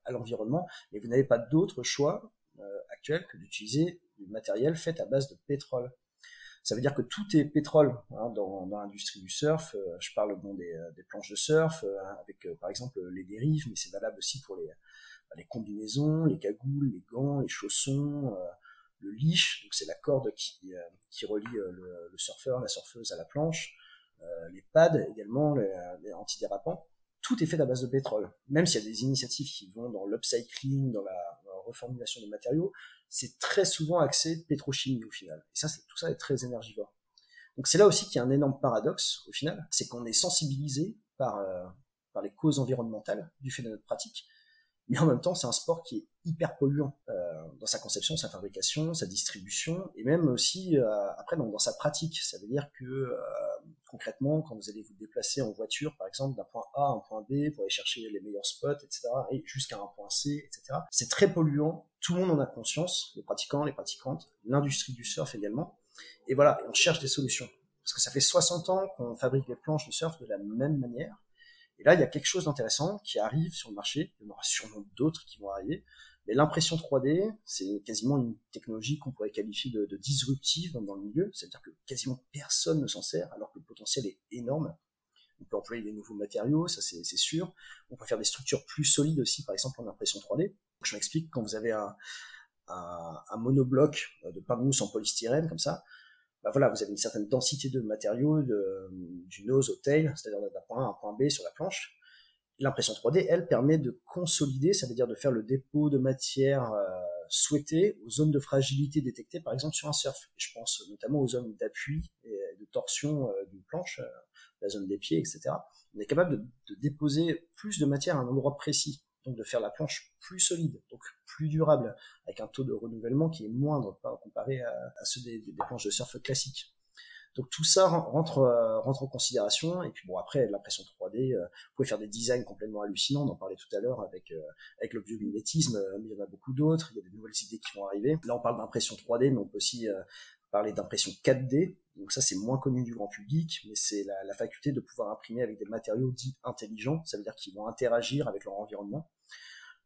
à l'environnement, mais vous n'avez pas d'autre choix euh, actuel que d'utiliser du matériel fait à base de pétrole. Ça veut dire que tout est pétrole hein, dans, dans l'industrie du surf. Euh, je parle bon des, des planches de surf, avec par exemple les dérives, mais c'est valable aussi pour les, les combinaisons, les cagoules, les gants, les chaussons le leash, donc c'est la corde qui, euh, qui relie euh, le, le, surfeur, la surfeuse à la planche, euh, les pads également, les, les, antidérapants, tout est fait à base de pétrole. Même s'il y a des initiatives qui vont dans l'upcycling, dans la, reformulation des matériaux, c'est très souvent axé pétrochimie au final. Et ça, tout ça est très énergivore. Donc c'est là aussi qu'il y a un énorme paradoxe au final, c'est qu'on est sensibilisé par, euh, par les causes environnementales du fait de notre pratique, mais en même temps c'est un sport qui est hyper polluant euh, dans sa conception, sa fabrication, sa distribution, et même aussi euh, après dans, dans, sa pratique. Ça veut dire que euh, concrètement, quand vous allez vous déplacer en voiture, par exemple, d'un point A à un point B pour aller chercher les meilleurs spots, etc., et jusqu'à un point C, etc., c'est très polluant. Tout le monde en a conscience, les pratiquants, les pratiquantes, l'industrie du surf également. Et voilà, on cherche des solutions. Parce que ça fait 60 ans qu'on fabrique les planches de surf de la même manière. Et là, il y a quelque chose d'intéressant qui arrive sur le marché. Il y en aura sûrement d'autres qui vont arriver. Mais l'impression 3D, c'est quasiment une technologie qu'on pourrait qualifier de, disruptive dans le milieu, c'est-à-dire que quasiment personne ne s'en sert, alors que le potentiel est énorme. On peut employer des nouveaux matériaux, ça c'est sûr. On peut faire des structures plus solides aussi, par exemple en impression 3D. Je m'explique, quand vous avez un, un, un monobloc de pain mousse en polystyrène comme ça, bah voilà, vous avez une certaine densité de matériaux, du nose au tail, c'est-à-dire d'un point A à un point B sur la planche. L'impression 3D, elle, permet de consolider, ça veut dire de faire le dépôt de matière euh, souhaitée aux zones de fragilité détectées, par exemple sur un surf. je pense notamment aux zones d'appui et de torsion euh, d'une planche, euh, la zone des pieds, etc. On est capable de, déposer plus de matière à un endroit précis, de faire la planche plus solide, donc plus durable, avec un taux de renouvellement qui est moindre comparé à, à ceux des, planches de surf classiques. Donc tout ça rentre, euh, rentre en considération. Et puis bon, après, l'impression 3D, euh, vous pouvez faire des designs complètement hallucinants. On en parlait tout à l'heure avec, euh, avec le biomimétisme, mais il y en a beaucoup d'autres. Il y a des nouvelles idées qui vont arriver. Là, on parle d'impression 3D, mais on peut aussi parler d'impression 4D. Donc ça, c'est moins connu du grand public, mais c'est la, faculté de pouvoir imprimer avec des matériaux dits intelligents. Ça veut dire qu'ils vont interagir avec leur environnement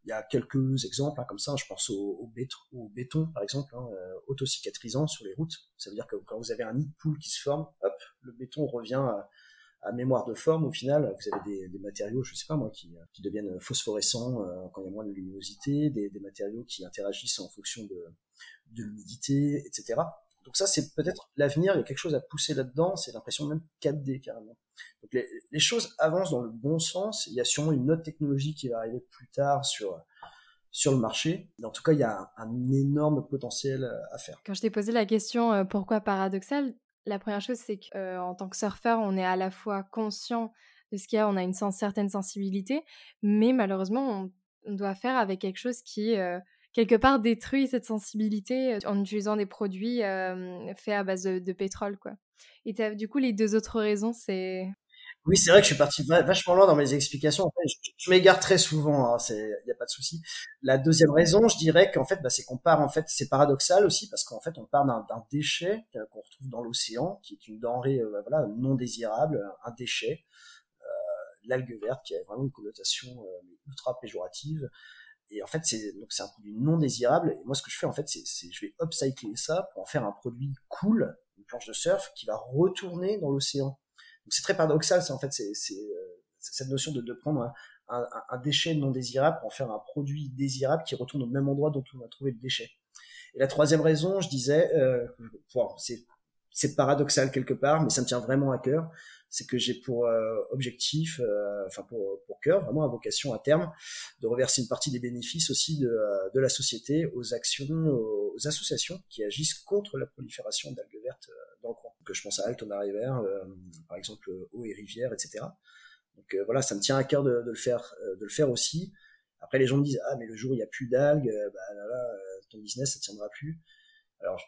il y a quelques exemples hein, comme ça. Je pense au, au, béton, par exemple, hein, euh, autocicatrisant sur les routes. Ça veut dire que quand vous avez un nid de poule qui se forme, hop, le béton revient à, à mémoire de forme. Au final, vous avez des, des, matériaux, je sais pas moi, qui, qui deviennent phosphorescents euh, quand il y a moins de luminosité, des, des, matériaux qui interagissent en fonction de, de l'humidité, etc. Donc ça, c'est peut-être l'avenir. Il y a quelque chose à pousser là-dedans. C'est l'impression même 4D carrément. Donc les, choses avancent dans le bon sens. Il y a sûrement une autre technologie qui va arriver plus tard sur sur le marché. Mais en tout cas, il y a un, énorme potentiel à faire. Quand je t'ai posé la question euh, pourquoi paradoxal, la première chose c'est qu'en euh, tant que surfeur, on est à la fois conscient de ce qu'il y a, on a une certaine sensibilité, mais malheureusement, on, doit faire avec quelque chose qui euh, quelque part détruit cette sensibilité en utilisant des produits euh, faits à base de, pétrole, quoi. Et du coup, les deux autres raisons, c'est oui, c'est vrai que je suis parti vachement loin dans mes explications. Je, m'égare très souvent, il hein, n'y a pas de souci. La deuxième raison, je dirais qu'en fait, bah, c'est qu'on part, en fait, c'est paradoxal aussi, parce qu'en fait, on part d'un déchet qu'on retrouve dans l'océan, qui est une denrée euh, voilà, non désirable, un déchet, euh, l'algue verte, qui a vraiment une connotation euh, ultra péjorative. Et en fait, c'est donc c'est un produit non désirable. Et moi, ce que je fais, en fait, c'est je vais upcycler ça pour en faire un produit cool, une planche de surf, qui va retourner dans l'océan c'est très paradoxal, c'est en fait c'est euh, cette notion de, de prendre un, un, un, déchet non désirable pour en faire un produit désirable qui retourne au même endroit dont on a trouvé le déchet. Et la troisième raison, je disais, euh, c'est paradoxal quelque part, mais ça me tient vraiment à cœur, c'est que j'ai pour euh, objectif, euh, enfin pour, pour cœur, vraiment à vocation à terme, de reverser une partie des bénéfices aussi de, euh, de la société aux actions, aux associations qui agissent contre la prolifération d'algues vertes dans le coin. Que je pense à Alton River, par exemple Eau et Rivière, etc. Donc voilà, ça me tient à cœur de, de le faire, de le faire aussi. Après, les gens me disent ah mais le jour où il n'y a plus d'algues, bah là, là ton business ça tiendra plus. Alors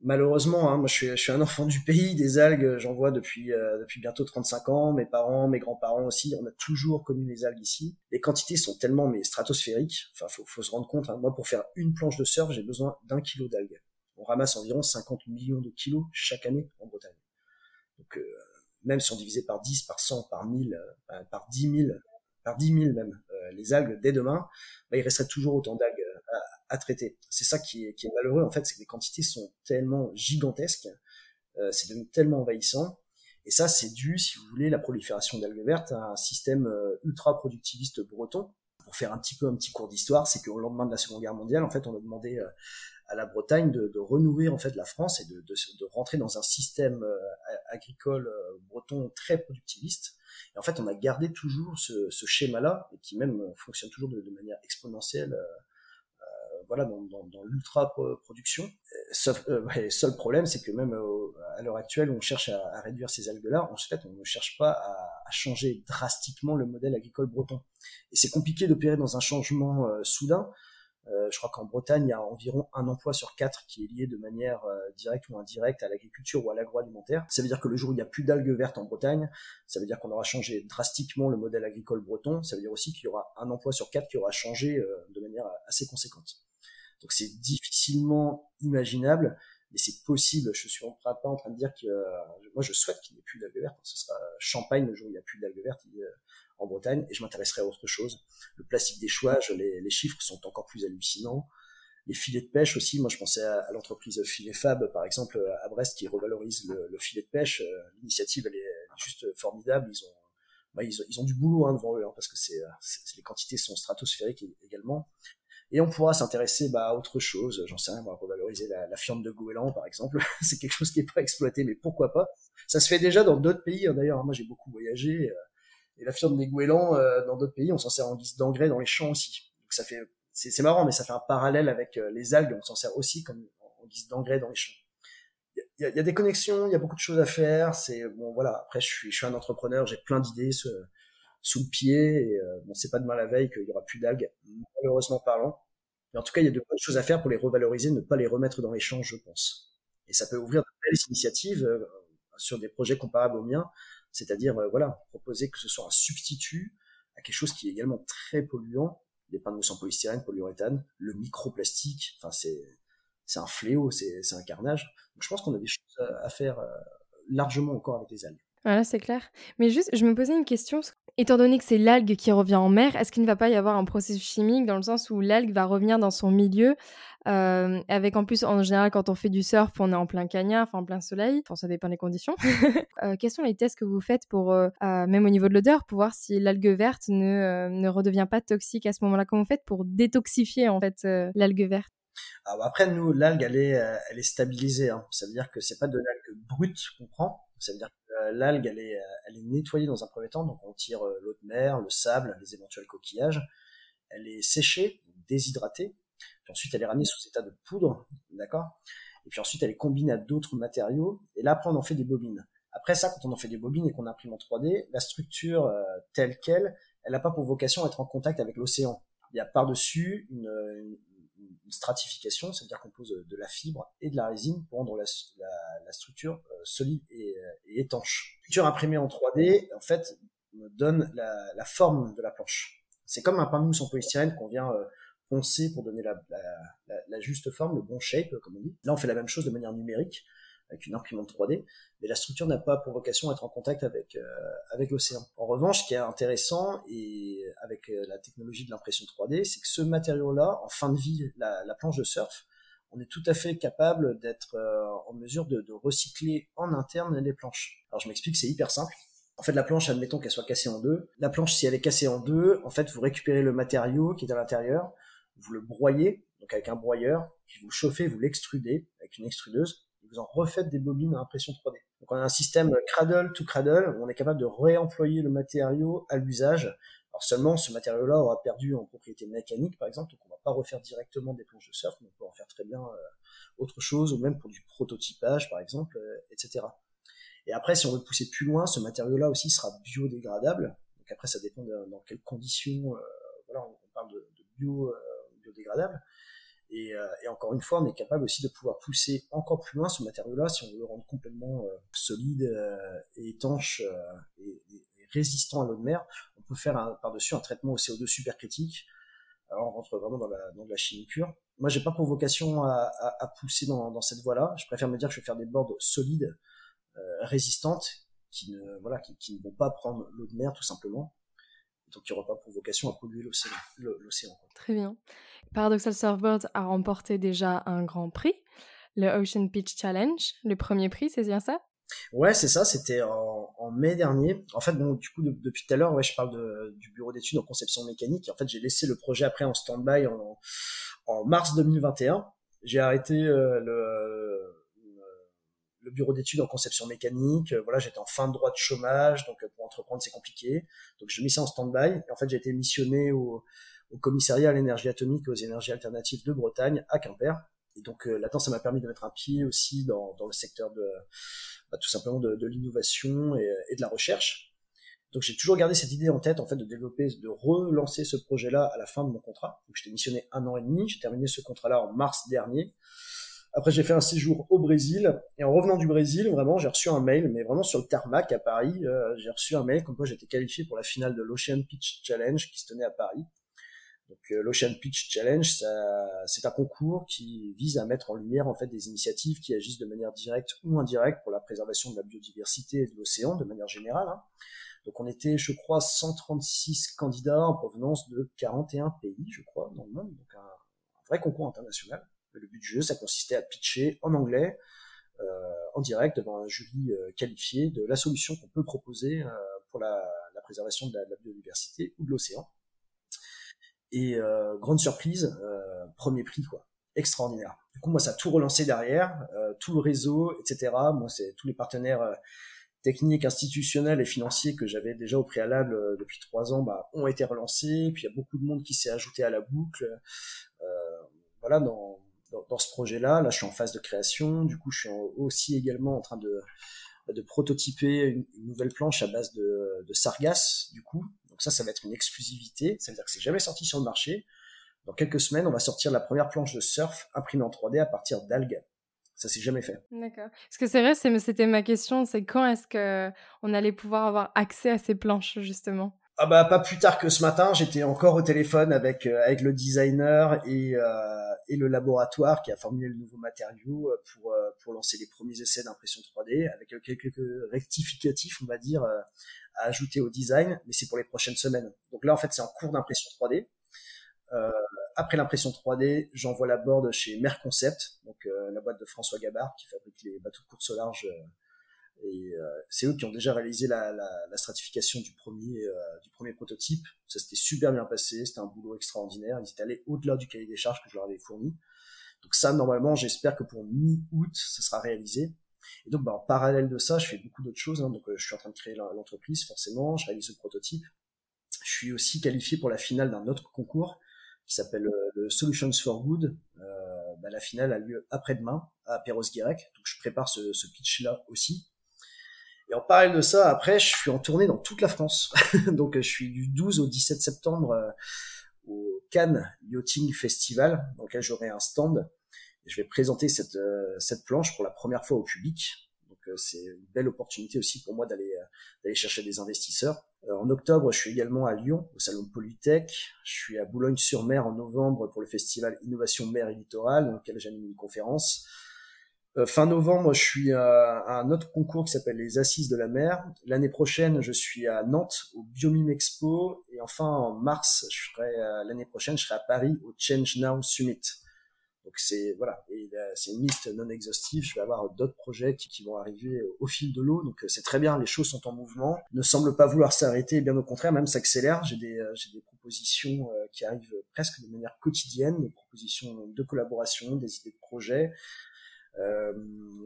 malheureusement, hein, moi je suis, un enfant du pays, des algues, j'en vois depuis, euh, depuis bientôt 35 ans, mes parents, mes grands-parents aussi, on a toujours connu les algues ici. Les quantités sont tellement mais stratosphériques, enfin faut, faut se rendre compte, hein. moi pour faire une planche de surf, j'ai besoin d'un kilo d'algues. On ramasse environ 50 millions de kilos chaque année en Bretagne. Donc euh, même si on divisait par 10, par 100, par 1000, euh, par 10 000, par 10 000 même, euh, les algues dès demain, bah, il resterait toujours autant d'algues à traiter. C'est ça qui est, qui est, malheureux, en fait, c'est que les quantités sont tellement gigantesques, euh, c'est devenu tellement envahissant. Et ça, c'est dû, si vous voulez, la prolifération d'algues vertes à un système euh, ultra productiviste breton. Pour faire un petit peu un petit cours d'histoire, c'est qu'au lendemain de la Seconde Guerre mondiale, en fait, on a demandé euh, à la Bretagne de, de, renouer en fait la France et de, de, de rentrer dans un système euh, agricole breton très productiviste. Et en fait, on a gardé toujours ce, ce schéma-là et qui même fonctionne toujours de, manière exponentielle voilà, dans, dans, dans l'ultra production. Sauf, euh, ouais, seul problème, c'est que même euh, à l'heure actuelle, on cherche à, réduire ces algues-là. En fait, on ne cherche pas à, à, changer drastiquement le modèle agricole breton. Et c'est compliqué d'opérer dans un changement euh, soudain. Euh, je crois qu'en Bretagne, il y a environ un emploi sur quatre qui est lié de manière euh, directe ou indirecte à l'agriculture ou à l'agroalimentaire. Ça veut dire que le jour où il n'y a plus d'algues vertes en Bretagne, ça veut dire qu'on aura changé drastiquement le modèle agricole breton. Ça veut dire aussi qu'il y aura un emploi sur quatre qui aura changé euh, de manière assez conséquente. Donc c'est difficilement imaginable, mais c'est possible. Je suis pas en train de dire que euh, moi je souhaite qu'il n'y ait plus d'algues vertes. Ce sera champagne le jour où il n'y a plus d'algues vertes. Euh, en Bretagne et je m'intéresserai à autre chose. Le plastique d'échouage, les, les chiffres sont encore plus hallucinants. Les filets de pêche aussi, moi je pensais à, l'entreprise Filet Fab par exemple à Brest qui revalorise le, filet de pêche. Euh, l'initiative elle est juste formidable. Ils ont bah, ils, ont, ils, ont, du boulot hein, devant eux hein, parce que c'est les quantités sont stratosphériques également. Et on pourra s'intéresser bah, à autre chose, j'en sais rien, on va revaloriser la, la fiente de goéland par exemple. c'est quelque chose qui est pas exploité, mais pourquoi pas? Ça se fait déjà dans d'autres pays. Hein, D'ailleurs, moi j'ai beaucoup voyagé. Euh, et la fiente des goélands, euh, dans d'autres pays, on s'en sert en guise d'engrais dans les champs aussi. Donc ça fait, c'est marrant, mais ça fait un parallèle avec euh, les algues. On s'en sert aussi comme en guise d'engrais dans les champs. Il y, a, y a, des connexions, il y a beaucoup de choses à faire. C'est bon, voilà. Après, je suis, je suis un entrepreneur, j'ai plein d'idées sous, sous, le pied. Et bon, c'est pas demain la veille qu'il y aura plus d'algues, malheureusement parlant. Mais en tout cas, il y a de bonnes choses à faire pour les revaloriser, ne pas les remettre dans les champs, je pense. Et ça peut ouvrir de belles initiatives sur des projets comparables aux miens c'est-à-dire, euh, voilà, proposer que ce soit un substitut à quelque chose qui est également très polluant, les panneaux sans polystyrène, polyuréthane, le microplastique, enfin c'est c'est un fléau, c'est un carnage. Donc je pense qu'on a des choses à faire euh, largement encore avec les algues. Voilà, c'est clair. Mais juste, je me posais une question. Étant donné que c'est l'algue qui revient en mer, est-ce qu'il ne va pas y avoir un processus chimique dans le sens où l'algue va revenir dans son milieu euh, avec en plus, en général, quand on fait du surf, on est en plein cagnard, enfin en plein soleil. Enfin, ça dépend des conditions. euh, quels sont les tests que vous faites pour, euh, même au niveau de l'odeur, pour voir si l'algue verte ne, euh, ne redevient pas toxique à ce moment-là? Comment vous faites pour détoxifier en fait euh, l'algue verte? Après, nous, l'algue, elle est, elle est stabilisée. Hein. Ça veut dire que c'est pas de l'algue brute qu'on prend. Ça veut dire que l'algue, elle est, elle est nettoyée dans un premier temps. Donc on tire l'eau de mer, le sable, les éventuels coquillages. Elle est séchée, déshydratée puis ensuite, elle est ramenée sous état de poudre, d'accord? Et puis ensuite, elle est combinée à d'autres matériaux. Et là, après, on en fait des bobines. Après ça, quand on en fait des bobines et qu'on imprime en 3D, la structure euh, telle qu'elle, elle n'a pas pour vocation à être en contact avec l'océan. Il y a par-dessus une, stratification, c'est-à-dire qu'on pose de la fibre et de la résine pour rendre la, la, structure euh, solide et, euh, et, étanche. La structure imprimée en 3D, en fait, donne la, forme de la planche. C'est comme un pain de mousse en polystyrène qu'on vient poncé pour donner la, la, juste forme, le bon shape, comme on dit. Là, on fait la même chose de manière numérique avec une imprimante 3D, mais la structure n'a pas pour vocation à être en contact avec euh, avec l'océan. En revanche, ce qui est intéressant et avec euh, la technologie de l'impression 3D, c'est que ce matériau-là, en fin de vie, la, la, planche de surf, on est tout à fait capable d'être euh, en mesure de, de, recycler en interne les planches. Alors je m'explique, c'est hyper simple. En fait, la planche, admettons qu'elle soit cassée en deux. La planche, si elle est cassée en deux, en fait, vous récupérez le matériau qui est à l'intérieur, vous le broyez, donc avec un broyeur, puis vous le chauffez, vous l'extrudez avec une extrudeuse, vous en refaites des bobines à impression 3D. Donc on a un système cradle to cradle, où on est capable de réemployer le matériau à l'usage. Alors seulement, ce matériau-là aura perdu en propriété mécanique, par exemple, donc on va pas refaire directement des planches de surf, mais on peut en faire très bien euh, autre chose, ou même pour du prototypage, par exemple, euh, etc. Et après, si on veut pousser plus loin, ce matériau-là aussi sera biodégradable. Donc après, ça dépend dans quelles conditions. Euh, voilà, on, parle de, de bio biodégradable. Et, euh, et, encore une fois, on est capable aussi de pouvoir pousser encore plus loin ce matériau-là si on veut le rendre complètement euh, solide euh, et étanche et, et, résistant à l'eau de mer. On peut faire par-dessus un traitement au CO2 super critique. Alors on rentre vraiment dans la, dans la chimie pure. Moi, j'ai pas pour vocation à, à, à pousser dans, dans cette voie-là. Je préfère me dire que je vais faire des boards solides, résistantes, qui ne voilà, qui, qui ne vont pas prendre l'eau de mer tout simplement donc il n'y aura pas pour vocation à polluer l'océan. Très bien. Paradoxal Surfboard a remporté déjà un grand prix, le Ocean Pitch Challenge, le premier prix, c'est bien ça? Ouais, c'est ça, c'était en, mai dernier. En fait, bon, du coup, depuis tout à l'heure, ouais, je parle du bureau d'études en conception mécanique. En fait, j'ai laissé le projet après en stand-by en, mars 2021. J'ai arrêté euh, le, bureau d'études en conception mécanique. Euh, voilà, j'étais en fin de droit de chômage, donc euh, pour entreprendre c'est compliqué. Donc je mis ça en stand-by. En fait, j'ai été missionné au, au commissariat à l'énergie atomique et aux énergies alternatives de Bretagne à Quimper. Et donc euh, là-dedans, ça m'a permis de mettre un pied aussi dans, dans le secteur de bah, tout simplement de, de l'innovation et, et, de la recherche. Donc j'ai toujours gardé cette idée en tête en fait de développer, de relancer ce projet-là à la fin de mon contrat. Donc j'étais missionné un an et demi. J'ai terminé ce contrat-là en mars dernier. Après, j'ai fait un séjour au Brésil. Et en revenant du Brésil, vraiment, j'ai reçu un mail, mais vraiment sur le tarmac à Paris, euh, j'ai reçu un mail comme quoi j'étais qualifié pour la finale de l'Ocean Pitch Challenge qui se tenait à Paris. Donc euh, l'Ocean Pitch Challenge, c'est un concours qui vise à mettre en lumière en fait des initiatives qui agissent de manière directe ou indirecte pour la préservation de la biodiversité et de l'océan de manière générale. Hein. Donc on était, je crois, 136 candidats en provenance de 41 pays, je crois, dans le monde. Donc un, vrai concours international. Le but du jeu, ça consistait à pitcher en anglais, euh, en direct devant un jury euh, qualifié de la solution qu'on peut proposer euh, pour la, la, préservation de la, de la, biodiversité ou de l'océan. Et grande surprise, premier prix quoi, extraordinaire. Du coup, moi, ça a tout relancé derrière, tout le réseau, etc. Moi, c'est tous les partenaires techniques, institutionnels et financiers que j'avais déjà au préalable euh, depuis trois ans bah, ont été relancés. Puis il y a beaucoup de monde qui s'est ajouté à la boucle. Euh, voilà, dans, dans, dans ce projet-là, là, je suis en phase de création. Du coup, je suis aussi également en train de, de prototyper une, une, nouvelle planche à base de, de sargasses. Du coup, donc ça, ça va être une exclusivité. Ça veut dire que c'est jamais sorti sur le marché. Dans quelques semaines, on va sortir la première planche de surf imprimée en 3D à partir d'algues. Ça s'est jamais fait. D'accord. Parce que c'est vrai, c'était ma question, c'est quand est-ce que on allait pouvoir avoir accès à ces planches justement? Ah bah pas plus tard que ce matin, j'étais encore au téléphone avec euh, avec le designer et euh, et le laboratoire qui a formulé le nouveau matériau euh, pour euh, pour lancer les premiers essais d'impression 3D avec quelques rectificatifs, on va dire, à ajouter au design, mais c'est pour les prochaines semaines. Donc là en fait, c'est en cours d'impression 3D. Euh, après l'impression 3D, j'envoie la board chez Merconcept, donc la boîte de François Gabard qui fabrique les bateaux de course au large. Euh, et c'est eux qui ont déjà réalisé la, la, la stratification du premier, du premier prototype. Ça s'était super bien passé, c'était un boulot extraordinaire. Ils étaient allés au-delà du cahier des charges que je leur avais fourni. Donc ça, normalement, j'espère que pour mi-août, ça sera réalisé. Et donc, bah, en parallèle de ça, je fais beaucoup d'autres choses. Hein. Donc, je suis en train de créer l'entreprise, forcément. Je réalise le prototype. Je suis aussi qualifié pour la finale d'un autre concours qui s'appelle euh, le Solutions for Good. Euh, bah, la finale a lieu après-demain à Perros-Guirec, donc je prépare ce, ce pitch-là aussi. Et en parallèle de ça, après, je suis en tournée dans toute la France. donc je suis du 12 au 17 septembre euh, au Cannes Yachting Festival, dans lequel j'aurai un stand. Je vais présenter cette, cette planche pour la première fois au public. Donc c'est une belle opportunité aussi pour moi d'aller d'aller chercher des investisseurs. Euh, en octobre, je suis également à Lyon, au salon Polytech. Je suis à Boulogne-sur-Mer en novembre pour le festival Innovation Mer et Littoral, dans lequel j'anime une conférence. Euh, fin novembre, je suis à, un autre concours qui s'appelle les Assises de la mer. L'année prochaine, je suis à Nantes au Biomime Expo. Et enfin, en mars, je serai l'année prochaine, je serai à Paris au Change Now Summit. Donc c'est voilà, c'est une liste non exhaustive. Je vais avoir d'autres projets qui, vont arriver au fil de l'eau. Donc c'est très bien, les choses sont en mouvement, ne semblent pas vouloir s'arrêter, bien au contraire, même s'accélère. J'ai des euh, j'ai des propositions euh, qui arrivent presque de manière quotidienne, des propositions de collaboration, des idées de projets. Euh,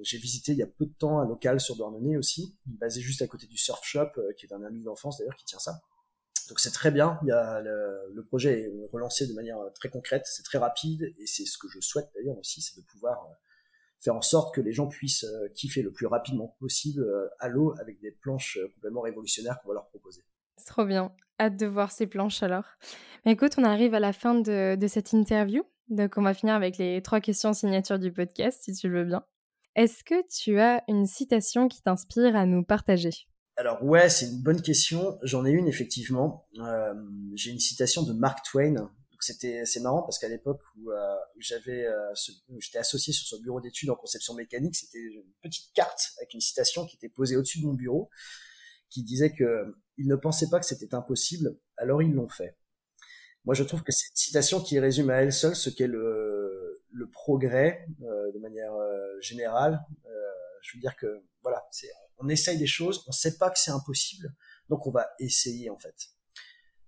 j'ai visité il y a peu de temps un local sur Douarnenez aussi, basé juste à côté du surf shop, qui est un ami d'enfance d'ailleurs qui tient ça. Donc c'est très bien. Il y a le, projet est relancé de manière très concrète, c'est très rapide et c'est ce que je souhaite d'ailleurs aussi, c'est de pouvoir euh, faire en sorte que les gens puissent euh, kiffer le plus rapidement possible euh, à l'eau avec des planches complètement révolutionnaires qu'on va leur proposer. C'est trop bien. Hâte de voir ces planches alors. Mais écoute, on arrive à la fin de cette interview. Donc on va finir avec les trois questions signature du podcast, si tu le veux bien. Est-ce que tu as une citation qui t'inspire à nous partager? Alors ouais, c'est une bonne question. J'en ai une effectivement. Euh, j'ai une citation de Mark Twain. C'était c'est marrant parce qu'à l'époque où, euh, j'avais euh, j'étais associé sur ce bureau d'études en conception mécanique, c'était une petite carte avec une citation qui était posée au-dessus de mon bureau qui disait que ils ne pensaient pas que c'était impossible, alors ils l'ont fait. Moi, je trouve que c'est une citation qui résume à elle seule ce qu'est le, le progrès de manière générale. je veux dire que voilà, on essaye des choses, on sait pas que c'est impossible, donc on va essayer en fait.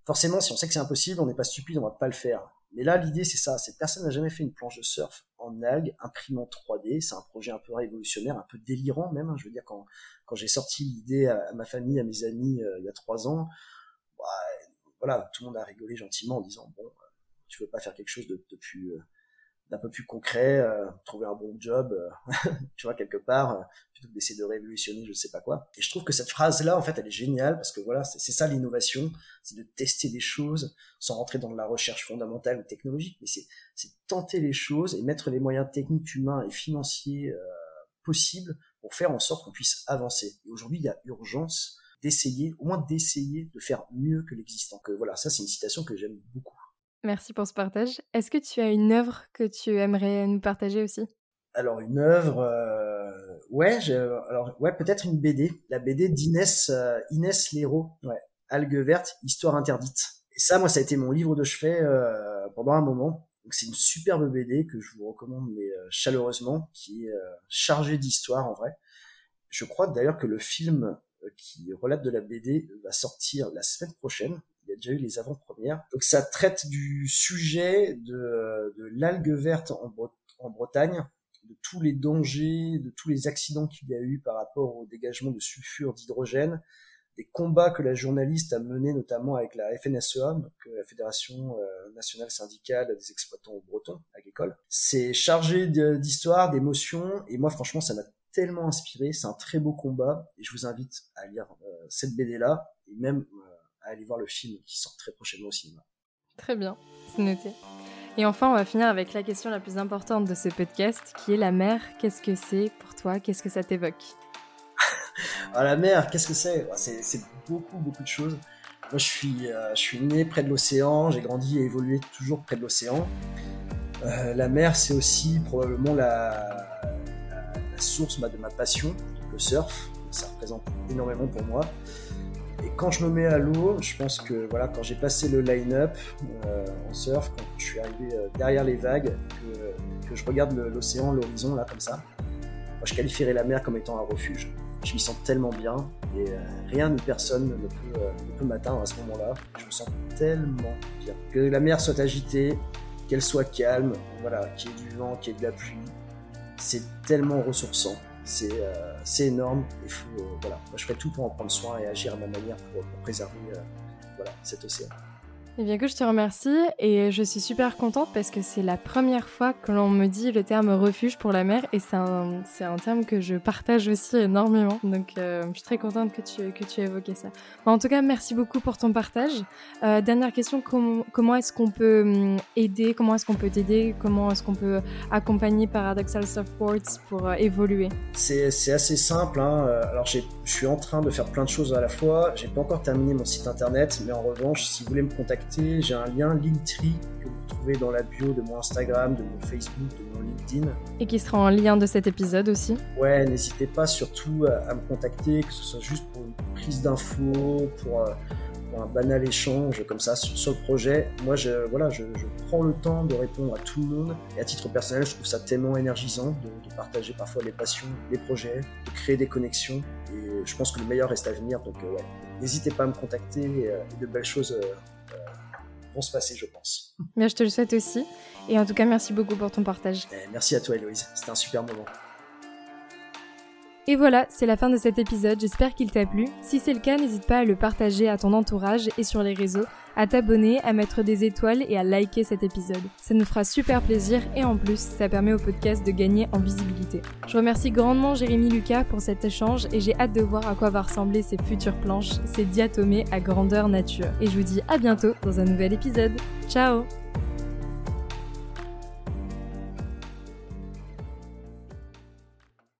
Forcément, si on sait que c'est impossible, on n'est pas stupide, on va pas le faire. Mais là, l'idée c'est ça, c'est personne n'a jamais fait une planche de surf en algues imprimant 3D. C'est un projet un peu révolutionnaire, un peu délirant même. Hein. Je veux dire quand quand j'ai sorti l'idée à, ma famille, à mes amis euh, il y a trois ans, bah, voilà, tout le monde a rigolé gentiment en disant bon, euh, tu veux pas faire quelque chose de, de plus euh, d'un peu plus concret, euh, trouver un bon job, tu vois, quelque part, plutôt que d'essayer de révolutionner je sais pas quoi. Et je trouve que cette phrase-là, en fait, elle est géniale parce que voilà, c'est ça l'innovation, c'est de tester des choses sans rentrer dans la recherche fondamentale ou technologique, mais c'est tenter les choses et mettre les moyens techniques, humains et financiers possibles pour faire en sorte qu'on puisse avancer. Et aujourd'hui, il y a urgence d'essayer, au moins d'essayer de faire mieux que l'existant. Que voilà, ça c'est une citation que j'aime beaucoup. Merci pour ce partage. Est-ce que tu as une œuvre que tu aimerais nous partager aussi? Alors une œuvre, euh, ouais, alors ouais, peut-être une BD, la BD d'Inès euh, Inès Léraud, ouais, Algues vertes, histoire interdite. Et ça, moi, ça a été mon livre de chevet euh, pendant un moment. Donc c'est une superbe BD que je vous recommande mais euh, chaleureusement, qui est euh, chargée d'histoire en vrai. Je crois d'ailleurs que le film qui relate de la BD va sortir la semaine prochaine. Il y a déjà eu les avant-premières. Donc ça traite du sujet de, de l'algue verte en, en Bretagne, de tous les dangers, de tous les accidents qu'il y a eu par rapport au dégagement de sulfure d'hydrogène, des combats que la journaliste a menés notamment avec la FNSEA, donc euh, la Fédération euh, nationale syndicale des exploitants bretons agricoles. C'est chargé d'histoire, d'émotions, et moi franchement ça m'a tellement inspiré, c'est un très beau combat, et je vous invite à lire euh, cette BD-là, et même à aller voir le film qui sort très prochainement au cinéma. Très bien, c'est noté. Et enfin, on va finir avec la question la plus importante de ce podcast, qui est la mer. Qu'est-ce que c'est pour toi Qu'est-ce que ça t'évoque? Ah, La mer, qu'est-ce que c'est C'est beaucoup, beaucoup de choses. Moi, je suis, euh, je suis né près de l'océan, j'ai grandi et évolué toujours près de l'océan. Euh, la mer, c'est aussi probablement la, la, source bah, de ma passion, le surf. Ça représente énormément pour moi. Et quand je me mets à l'eau, je pense que voilà, quand j'ai passé le line-up euh, en surf, quand je suis arrivé euh, derrière les vagues, que, je regarde l'océan, l'horizon là comme ça, je qualifierais la mer comme étant un refuge. Je m'y sens tellement bien et euh, rien ni personne ne peut, peut m'atteindre à ce moment-là. Je me sens tellement bien. Que la mer soit agitée, qu'elle soit calme, voilà, qu'il y ait du vent, qu'il y ait de la pluie, c'est tellement ressourçant c'est euh, énorme. Il faut, euh, voilà, moi, je ferai tout pour en prendre soin et agir à ma manière pour, pour préserver euh, voilà, cet océan. Eh bien que je te remercie et je suis super contente parce que c'est la première fois que l'on me dit le terme refuge pour la mer et c'est un, un, terme que je partage aussi énormément. Donc euh, je suis très contente que tu, que tu aies évoqué ça. en tout cas, merci beaucoup pour ton partage. Euh, dernière question, comment est-ce qu'on peut hum, aider Comment est-ce qu'on peut t'aider Comment est-ce qu'on peut accompagner Paradoxal Softboards pour euh, évoluer? C'est assez simple. Hein. Alors je suis en train de faire plein de choses à la fois. J'ai pas encore terminé mon site internet, mais en revanche, si vous voulez me contacter j'ai un lien Linktree que vous trouvez dans la bio de mon Instagram, de mon Facebook, de mon LinkedIn. Et qui sera en lien de cet épisode aussi. Ouais, n'hésitez pas surtout à, me contacter, que ce soit juste pour une prise d'infos, pour, euh, un banal échange comme ça sur, le projet. Moi, je, voilà, je, prends le temps de répondre à tout le monde. Et à titre personnel, je trouve ça tellement énergisant de, partager parfois les passions, les projets, de créer des connexions. Et je pense que le meilleur reste à venir. Donc, euh, ouais, n'hésitez pas à me contacter et, euh, de belles choses vont se passer, je pense. Mais je te le souhaite aussi. Et en tout cas, merci beaucoup pour ton partage. Eh, merci à toi, Héloïse. C'était un super moment. Et voilà, c'est la fin de cet épisode, j'espère qu'il t'a plu. Si c'est le cas, n'hésite pas à le partager à ton entourage et sur les réseaux, à t'abonner, à mettre des étoiles et à liker cet épisode. Ça nous fera super plaisir et en plus, ça permet au podcast de gagner en visibilité. Je remercie grandement Jérémy Lucas pour cet échange et j'ai hâte de voir à quoi va ressembler ces futures planches, ces diatomées à grandeur nature. Et je vous dis à bientôt dans un nouvel épisode. Ciao